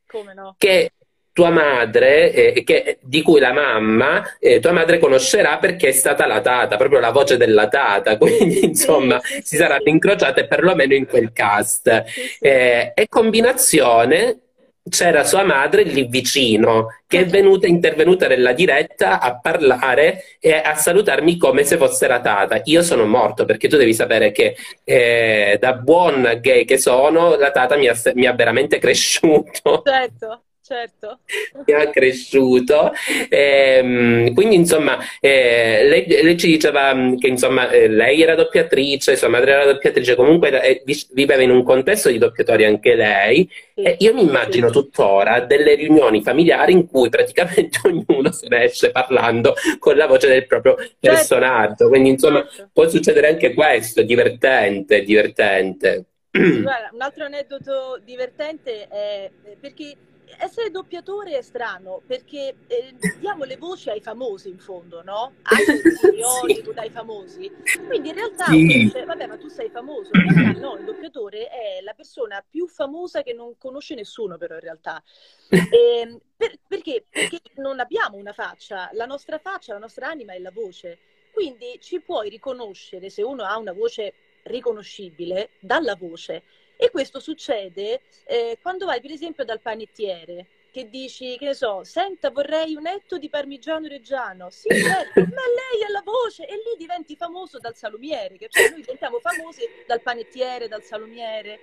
Speaker 2: Come no?
Speaker 1: che tua madre, eh, che, di cui la mamma, eh, tua madre conoscerà perché è stata la tata, proprio la voce della tata, quindi insomma sì, sì, si saranno incrociate perlomeno in quel cast. Eh, e combinazione c'era sua madre lì vicino, che è venuta, intervenuta nella diretta a parlare e a salutarmi come se fosse la tata. Io sono morto perché tu devi sapere che eh, da buon gay che sono, la tata mi ha, mi ha veramente cresciuto.
Speaker 2: Certo certo.
Speaker 1: Mi ha cresciuto. E, quindi, insomma, eh, lei, lei, ci diceva mm, che insomma, eh, lei era doppiatrice, sua madre era doppiatrice, comunque eh, viveva in un contesto di doppiatori anche lei. Sì. E io mi immagino tuttora delle riunioni familiari in cui praticamente ognuno se ne esce parlando con la voce del proprio certo. personaggio. Quindi, insomma, certo. può succedere anche questo, divertente, divertente.
Speaker 2: Guarda, un altro aneddoto divertente è perché essere doppiatore è strano perché eh, diamo le voci ai famosi in fondo, no? Anche ai Hollywood, ai famosi. Quindi in realtà sì. dice, vabbè, ma tu sei famoso. Realtà no, il doppiatore è la persona più famosa che non conosce nessuno, però in realtà. E, ehm, per, perché? Perché non abbiamo una faccia, la nostra faccia, la nostra anima è la voce. Quindi ci puoi riconoscere se uno ha una voce riconoscibile dalla voce e questo succede eh, quando vai per esempio dal panettiere che dici, che ne so, senta vorrei un etto di parmigiano reggiano, sì certo, ma lei ha la voce e lì diventi famoso dal salumiere, che cioè noi diventiamo famosi dal panettiere, dal salumiere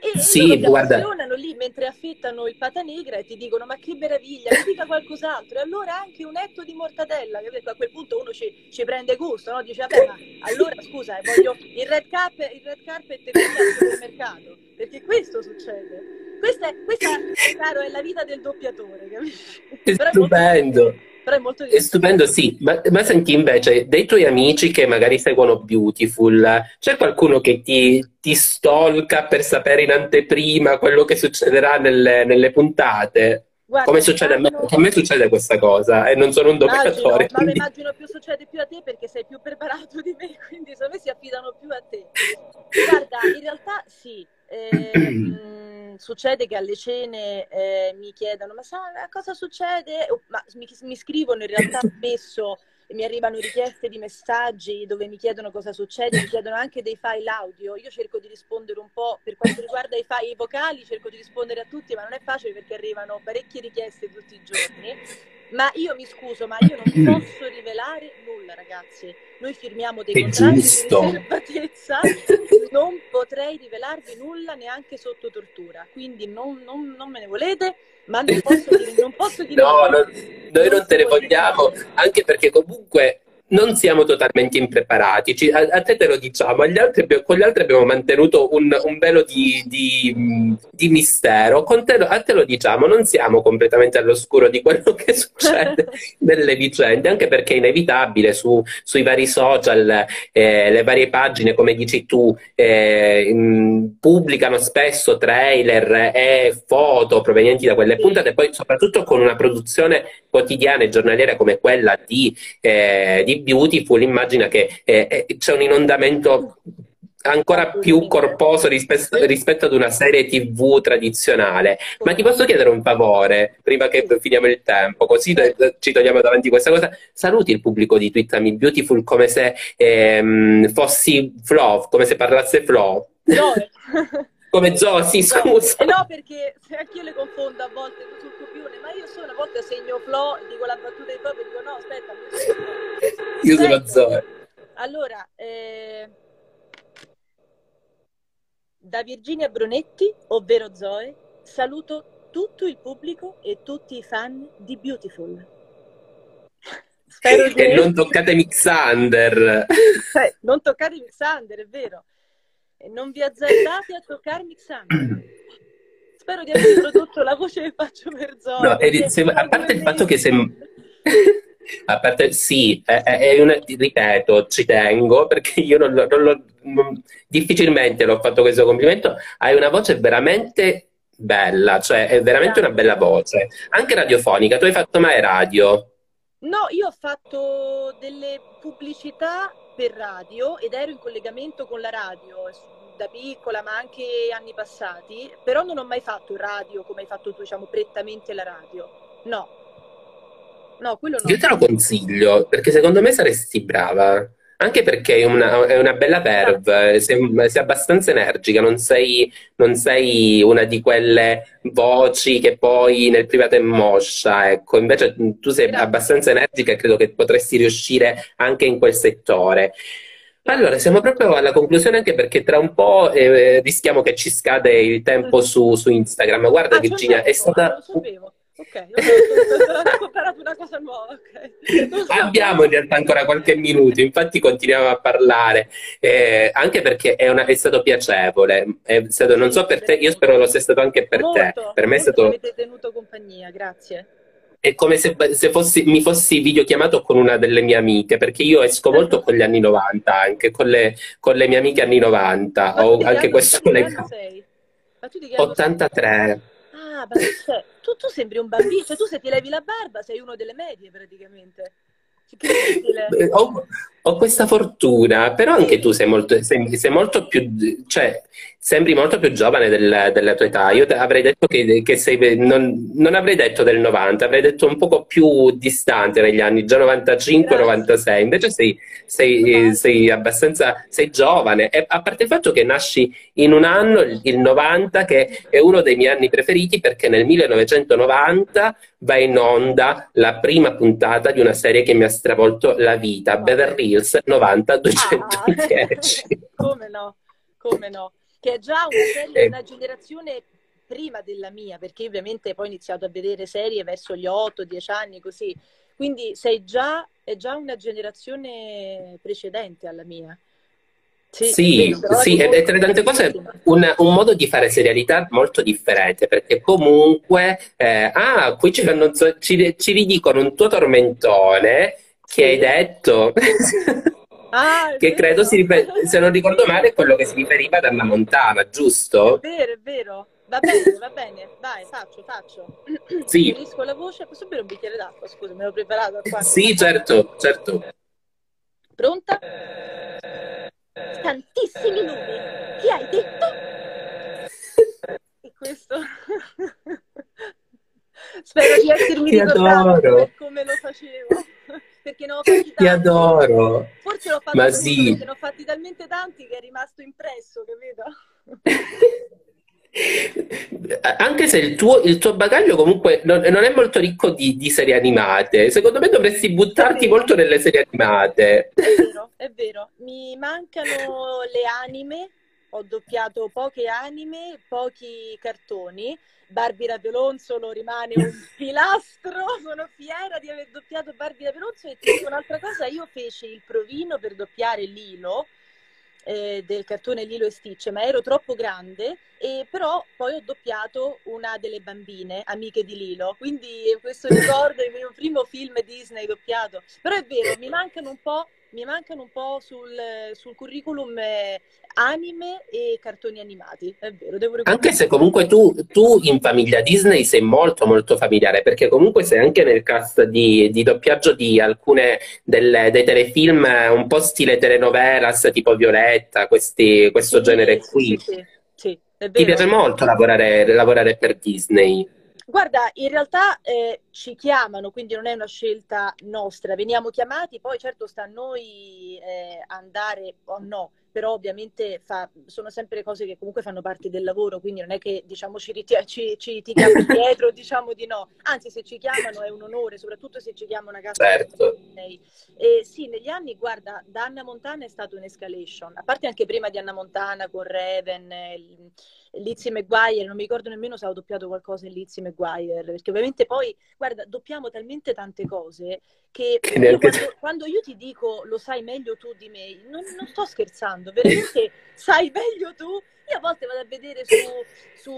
Speaker 2: e, sì, guarda... lì mentre affittano il pata negra e ti dicono ma che meraviglia, mi dica qualcos'altro. E allora anche un etto di mortadella, che a quel punto uno ci, ci prende gusto, no? Dice vabbè ma allora scusa, eh, voglio il red carpet, il red carpet qui al supermercato, perché questo succede. Questa, è, questa caro, è la vita del doppiatore, capisci?
Speaker 1: È stupendo
Speaker 2: però è molto divertente.
Speaker 1: È stupendo, sì. Ma, ma, senti invece, dei tuoi amici che magari seguono Beautiful, c'è qualcuno che ti, ti stalka per sapere in anteprima quello che succederà nelle, nelle puntate? Guarda, Come succede immagino... a me? A me succede questa cosa e non sono un doppicatore.
Speaker 2: Immagino, quindi... Ma immagino più succede più a te perché sei più preparato di me, quindi secondo me si affidano più a te. Guarda, in realtà sì. Eh, succede che alle cene eh, mi chiedano ma sa cosa succede? ma mi, mi, scrivono in realtà spesso mi arrivano richieste di messaggi dove mi chiedono cosa succede, mi chiedono anche dei file audio. Io cerco di rispondere un po' per quanto riguarda i file vocali, cerco di rispondere a tutti, ma non è facile perché arrivano parecchie richieste tutti i giorni. Ma io mi scuso, ma io non posso rivelare nulla, ragazzi. Noi firmiamo dei
Speaker 1: È
Speaker 2: contratti
Speaker 1: giusto.
Speaker 2: di riservatezza, non potrei rivelarvi nulla neanche sotto tortura. Quindi non, non- non me ne volete, ma non posso dire, non posso dire
Speaker 1: No, non- noi non te ne vogliamo, anche perché comunque non siamo totalmente impreparati. Ci- a, a te te lo diciamo, agli altri con gli altri abbiamo mantenuto un, un velo di, di, di mistero. Con te, a te lo diciamo, non siamo completamente all'oscuro di quello che succede nelle vicende, anche perché è inevitabile su- sui vari social, eh, le varie pagine, come dici tu, eh, mh, pubblicano spesso trailer e foto provenienti da quelle puntate, poi soprattutto con una produzione quotidiana e giornaliera come quella di, eh, di Beautiful, immagina che eh, eh, c'è un inondamento ancora più corposo rispetto, rispetto ad una serie TV tradizionale. Ma ti posso chiedere un favore, prima che finiamo il tempo, così eh, ci togliamo davanti questa cosa? Saluti il pubblico di Twittami Beautiful come se ehm, fossi Flo, come se parlasse Flo.
Speaker 2: Zoe.
Speaker 1: Come
Speaker 2: No,
Speaker 1: scusa.
Speaker 2: eh no, perché anch'io le confondo a volte sul copione, ma io sono a volte segno Flo, dico la battuta di Flo e dico no, aspetta, io sono Sento,
Speaker 1: Zoe.
Speaker 2: Allora, eh, da Virginia Brunetti, ovvero Zoe, saluto tutto il pubblico e tutti i fan di Beautiful. Spero
Speaker 1: E
Speaker 2: che...
Speaker 1: non toccate Mixander.
Speaker 2: Eh, non toccate Mixander, è vero. E non vi azzardate a toccare Mixander. Spero di aver prodotto la voce che faccio per Zoe.
Speaker 1: No, eri- se- a parte il fatto che sei... A parte, sì, è, è- una- ripeto, ci tengo perché io non, non lo- non- difficilmente l'ho fatto questo complimento. Hai una voce veramente bella, cioè è veramente una bella voce, anche radiofonica. Tu hai fatto mai radio?
Speaker 2: No, io ho fatto delle pubblicità per radio ed ero in collegamento con la radio da piccola, ma anche anni passati, però non ho mai fatto radio come hai fatto tu, diciamo, prettamente la radio. No, no, quello no.
Speaker 1: Io te lo consiglio perché secondo me saresti brava. Anche perché è una, è una bella verve, sei, sei abbastanza energica, non sei, non sei una di quelle voci che poi nel privato è moscia, ecco. Invece tu sei
Speaker 2: Grazie.
Speaker 1: abbastanza energica e credo che potresti riuscire anche in quel settore. Allora, siamo proprio alla conclusione anche perché tra un po' eh, rischiamo che ci scade il tempo su, su Instagram. Guarda
Speaker 2: Ah,
Speaker 1: Virginia, è stata...
Speaker 2: lo sapevo. Ok, ho imparato una cosa nuova, ok. Non so.
Speaker 1: Abbiamo in realtà ancora qualche minuto, infatti continuiamo a parlare, eh, anche perché è, una- è stato piacevole. È stato- non so per te, io spero lo sia stato anche per te.
Speaker 2: Molto,
Speaker 1: Per me è
Speaker 2: molto mi
Speaker 1: stato
Speaker 2: avete tenuto compagnia, grazie.
Speaker 1: È come se, se fossi, mi fossi videochiamato con una delle mie amiche, perché io esco molto con gli anni 90, anche con le, con le mie amiche anni 90.
Speaker 2: Ma
Speaker 1: Ho
Speaker 2: che
Speaker 1: anche questo
Speaker 2: che
Speaker 1: legato.
Speaker 2: anno sei? Ma tu di che anno sei?
Speaker 1: 83.
Speaker 2: Ah, ma tu, tu, tu sembri un bambino, cioè tu se ti levi la barba sei uno delle medie praticamente. Che incredibile.
Speaker 1: Eh, Ho, questa fortuna, però anche tu sei molto, sei, sei molto più, cioè, sembri molto più giovane del- della tua età. Io avrei detto che, che sei, non, non avrei detto del 90, avrei detto un poco più distante negli anni, già 95-96. Invece sei, sei, sei abbastanza, sei giovane. E a parte il fatto che nasci in un anno, il il 90, che è uno dei miei anni preferiti perché nel 1990 va in onda la prima puntata di una serie che mi ha stravolto la vita, Beverly Hills 90-210.
Speaker 2: Ah, come no, come no. Che è già una serie,
Speaker 1: Eh.
Speaker 2: una generazione prima della mia, perché ovviamente poi ho iniziato a vedere serie verso gli 8-10 anni così. Quindi sei già, è già una generazione precedente alla mia.
Speaker 1: Sì, sì,
Speaker 2: è
Speaker 1: ed è tra le tante cose un, un modo di fare serialità molto differente, perché comunque, eh, ah, qui ci, fanno- ci, ci ridicono un tuo tormentone che hai detto,
Speaker 2: Ah, è
Speaker 1: che credo si rifer- se non ricordo male, è quello che si riferiva ad Anna Montana,
Speaker 2: È
Speaker 1: giusto?
Speaker 2: vero, è vero. Va bene, va bene. Vai, faccio, faccio.
Speaker 1: Sì.
Speaker 2: Inserisco la voce. Posso bere un bicchiere d'acqua? Scusa, me l'ho preparato qua.
Speaker 1: Sì, certo, certo.
Speaker 2: Pronta? Tantissimi numeri. Chi hai detto? E questo... Spero di essermi ricordato come lo facevo. Perché ne ho fatti tanti.
Speaker 1: Ti adoro.
Speaker 2: Forse l'ho fatto
Speaker 1: Ma sì.
Speaker 2: perché ne ho fatti talmente tanti che è rimasto impresso, capito?
Speaker 1: Anche se il tuo, il tuo bagaglio comunque non, non è molto ricco di, di serie animate, secondo me dovresti buttarti molto nelle serie animate.
Speaker 2: È vero, è vero. Mi mancano le anime, ho doppiato poche anime, pochi cartoni. Barbie Ravelonzolo rimane un pilastro, sono fiera di aver doppiato Barbie Ravelonzolo e ti dico un'altra cosa, io feci il provino per doppiare Lilo eh, del cartone Lilo e Stitch, ma ero troppo grande e però poi ho doppiato una delle bambine, amiche di Lilo, quindi questo ricordo il mio primo film Disney doppiato, però è vero, mi mancano un po', mi mancano un po' sul, sul curriculum eh, anime e cartoni animati, è vero, devo
Speaker 1: Anche se comunque tu, tu in famiglia Disney sei molto molto familiare, perché comunque sei anche nel cast di, di doppiaggio di alcune delle, dei telefilm un po' stile telenovelas, tipo Violetta, questi, questo
Speaker 2: Sì,
Speaker 1: genere qui.
Speaker 2: sì, sì,
Speaker 1: Ti piace molto lavorare, lavorare per Disney?
Speaker 2: Guarda, in realtà eh, ci chiamano, quindi non è una scelta nostra, veniamo chiamati, poi certo sta a noi eh, andare o no, però ovviamente fa- sono sempre cose che comunque fanno parte del lavoro, quindi non è che diciamo ci, riti- ci, ci tiriamo dietro, diciamo di no, anzi se ci chiamano è un onore, soprattutto se ci chiama una casa
Speaker 1: Certo.
Speaker 2: Disney. E sì, negli anni, guarda, da Anna Montana è stato un'escalation, a parte anche prima di Anna Montana con Raven, il- Lizzie McGuire, non mi ricordo nemmeno se ho doppiato qualcosa in Lizzie McGuire, perché ovviamente poi, guarda, doppiamo talmente tante cose che
Speaker 1: Che
Speaker 2: io quando, quando io ti dico lo sai meglio tu di me, non, non sto scherzando, veramente sai meglio tu. Io a volte vado a vedere su, su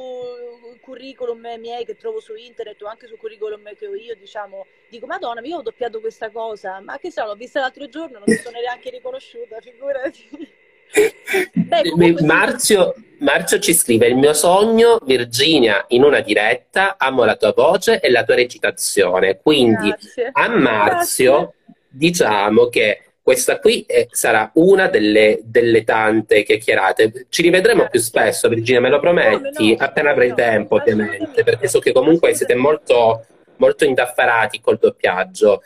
Speaker 2: curriculum miei che trovo su internet o anche su curriculum che ho io, diciamo, dico Madonna, io ho doppiato questa cosa, ma che so, l'ho vista l'altro giorno, non mi sono neanche riconosciuta, figurati. Beh.
Speaker 1: Marzio, Marzio ci scrive: Il mio sogno, Virginia, in una diretta, amo la tua voce e la tua recitazione. Quindi
Speaker 2: Grazie.
Speaker 1: a Marzio
Speaker 2: Grazie.
Speaker 1: diciamo che questa qui eh, sarà una delle, delle tante chiacchierate. Ci rivedremo più spesso, Virginia, me lo prometti?
Speaker 2: Come no,
Speaker 1: Appena avrai
Speaker 2: no,
Speaker 1: tempo, ovviamente, perché so che comunque siete molto, molto indaffarati col doppiaggio.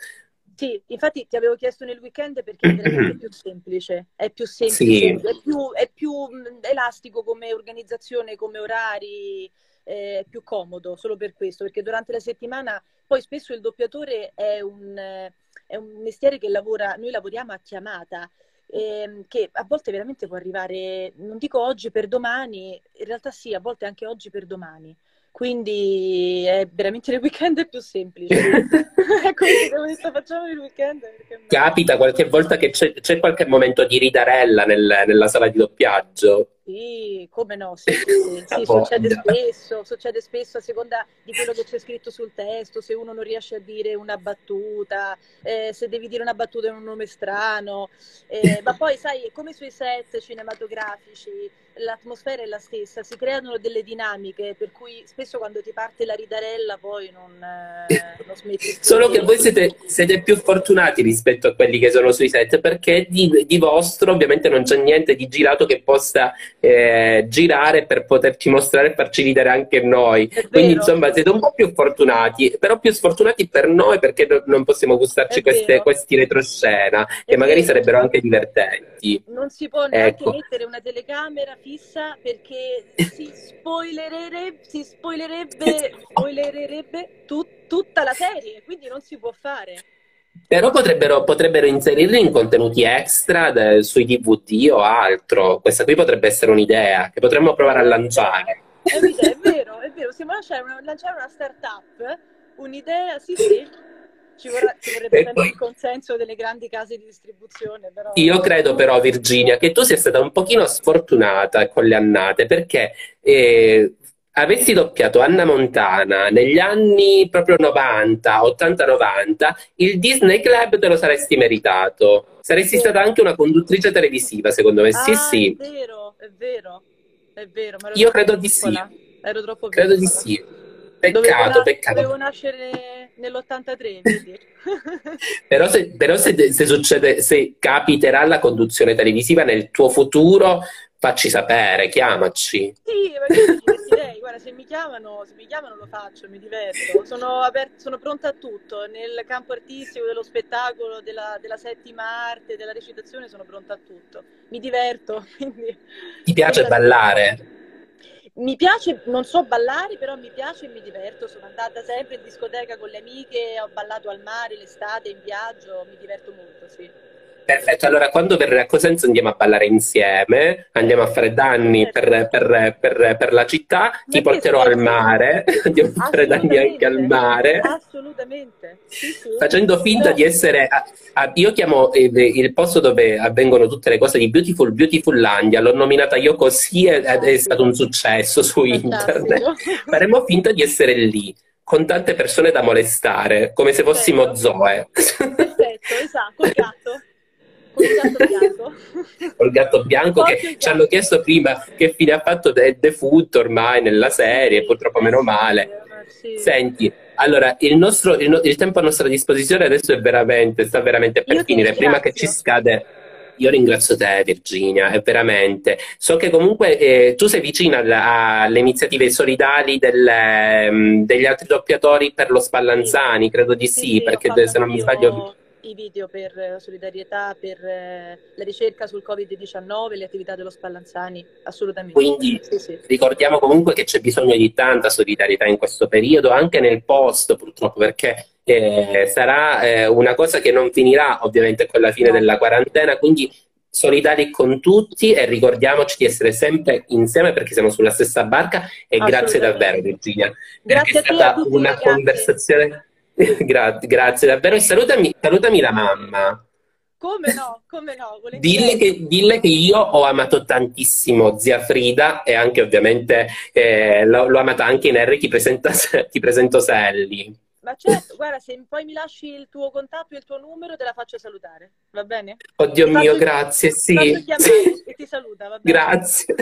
Speaker 2: Sì, infatti ti avevo chiesto nel weekend perché è veramente più semplice, è più semplice,
Speaker 1: Sì.
Speaker 2: è più, è più mh, elastico come organizzazione, come orari, eh, è più comodo solo per questo, perché durante la settimana poi spesso il doppiatore è un, eh, è un mestiere che lavora, noi lavoriamo a chiamata, ehm, che a volte veramente può arrivare, non dico oggi per domani, in realtà sì, a volte anche oggi per domani. Quindi è veramente il weekend più semplice. Ti avevo detto facciamo il weekend.
Speaker 1: Capita qualche volta che c'è, c'è qualche momento di ridarella nel- nella sala di doppiaggio.
Speaker 2: Sì, come no, sì, sì, sì, succede spesso, succede spesso a seconda di quello che c'è scritto sul testo, se uno non riesce a dire una battuta, eh, se devi dire una battuta in un nome strano, eh, ma poi sai, come sui set cinematografici, l'atmosfera è la stessa, si creano delle dinamiche, per cui spesso quando ti parte la ridarella poi non, eh, non smetti
Speaker 1: Solo che voi siete, siete più fortunati rispetto a quelli che sono sui set, perché di, di vostro ovviamente non c'è niente di girato che possa eh, girare per poterci mostrare e farci ridere anche noi.
Speaker 2: È
Speaker 1: Quindi
Speaker 2: vero.
Speaker 1: insomma siete un po' più fortunati, però più sfortunati per noi perché no- non possiamo gustarci queste, questi retroscena, che
Speaker 2: È
Speaker 1: magari
Speaker 2: vero.
Speaker 1: sarebbero anche divertenti.
Speaker 2: Non si può neanche
Speaker 1: Ecco.
Speaker 2: mettere una telecamera fissa perché si spoilererebbe, si spoilerebbe, spoilererebbe tut- tutta la serie, quindi non si può fare.
Speaker 1: Però potrebbero, potrebbero inserirli in contenuti extra de- sui DVD o altro. Questa qui potrebbe essere un'idea che potremmo provare a lanciare.
Speaker 2: È, un'idea, è vero, è vero, possiamo lanciare una, lanciare una startup, un'idea, sì sì, ci, vorrà- ci vorrebbe sempre
Speaker 1: poi-
Speaker 2: il consenso delle grandi case di distribuzione, però...
Speaker 1: Io credo però, Virginia, che tu sia stata un pochino sfortunata con le annate perché eh, avessi doppiato Anna Montana negli anni proprio 90, 80-90, il Disney Club te lo saresti meritato. Saresti stata anche una conduttrice televisiva, secondo me. Sì,
Speaker 2: Ah,
Speaker 1: sì,
Speaker 2: è vero, è vero, è vero.
Speaker 1: Io credo di sì.
Speaker 2: piccola, Ero troppo
Speaker 1: credo di
Speaker 2: piccola.
Speaker 1: sì.
Speaker 2: Dovevo,
Speaker 1: Peccato,
Speaker 2: na-
Speaker 1: peccato.
Speaker 2: dovevo nascere nell'83, vedi?
Speaker 1: Però se, però se- se succede, se capiterà la conduzione televisiva nel tuo futuro, facci sapere, chiamaci.
Speaker 2: Sì, perché divertirei. Guarda, se mi chiamano, se mi chiamano lo faccio, mi diverto. Sono, aperta, sono pronta a tutto. Nel campo artistico, dello spettacolo, della, della, settima arte, della recitazione, sono pronta a tutto. Mi diverto. Quindi...
Speaker 1: Ti piace ballare?
Speaker 2: Mi piace, non so ballare, però mi piace e mi diverto. Sono andata sempre in discoteca con le amiche, ho ballato al mare l'estate, in viaggio, mi diverto molto, sì.
Speaker 1: Perfetto, allora quando verrai a Cosenza andiamo a ballare insieme, andiamo a fare danni per, per, per, per la città, ti porterò al mare, andiamo a fare danni anche al mare.
Speaker 2: Assolutamente. Sì, sì.
Speaker 1: Facendo finta di essere, a, a, io chiamo il, il, posto dove avvengono tutte le cose di Beautiful Beautiful Landia, l'ho nominata io così ed è stato un successo su internet. Faremo finta di essere lì con tante persone da molestare, come se fossimo Zoe.
Speaker 2: Perfetto, esatto, col gatto. Col gatto bianco.
Speaker 1: Col gatto bianco che gatto. ci hanno chiesto prima che fine ha fatto del defunto ormai nella serie, sì, purtroppo meno male. Sì. Senti, allora, il, nostro, il, il, tempo a nostra disposizione adesso è veramente, sta veramente per Io finire. Prima che ci scade, io ringrazio te, Virginia, è veramente. So che comunque eh, tu sei vicina alla, alle iniziative solidali del, um, degli altri doppiatori per lo Spallanzani, credo di sì, sì perché se non mi sbaglio
Speaker 2: i video per eh, solidarietà, per eh, la ricerca sul Covid-19, le attività dello Spallanzani, assolutamente.
Speaker 1: Quindi sì, sì. ricordiamo comunque che c'è bisogno di tanta solidarietà in questo periodo, anche nel post purtroppo, perché eh, sarà eh, una cosa che non finirà ovviamente con la fine no. della quarantena, quindi solidari con tutti e ricordiamoci di essere sempre insieme perché siamo sulla stessa barca e grazie davvero Virginia.
Speaker 2: Grazie
Speaker 1: è stata una grazie. conversazione Gra- grazie davvero e salutami, salutami la mamma.
Speaker 2: Come no, come no.
Speaker 1: Dille che, dille che, io ho amato tantissimo zia Frida e anche ovviamente eh, l'ho, l'ho, amata anche in Harry, ti, presenta, ti presento Sally.
Speaker 2: Ma certo, guarda, se poi mi lasci il tuo contatto e il tuo numero te la faccio salutare, va bene?
Speaker 1: Oddio ti mio, grazie, sì. sì.
Speaker 2: e ti saluta, va bene?
Speaker 1: Grazie,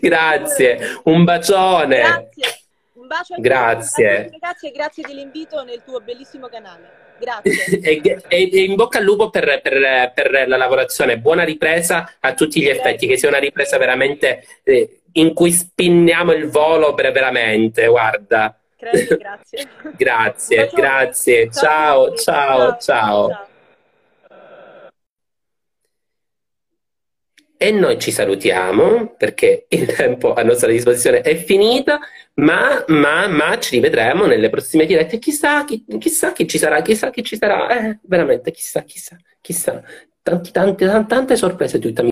Speaker 1: grazie. Un bacione.
Speaker 2: Grazie. Un bacio a
Speaker 1: grazie.
Speaker 2: tutti ragazzi e grazie dell'invito nel tuo bellissimo canale. Grazie.
Speaker 1: e, e, e, in bocca al lupo per, per, per, la lavorazione. Buona ripresa a tutti gli effetti, che sia una ripresa veramente eh, in cui spinniamo il volo per veramente, guarda.
Speaker 2: Grazie, grazie.
Speaker 1: grazie, grazie. Ciao, ciao, ciao. ciao. E noi ci salutiamo perché il tempo a nostra disposizione è finito, ma, ma, ma ci rivedremo nelle prossime dirette. Chissà chi, chissà chi ci sarà, chissà chi ci sarà, eh, veramente chissà, chissà, chissà. Tanti, tante, tante sorprese tutta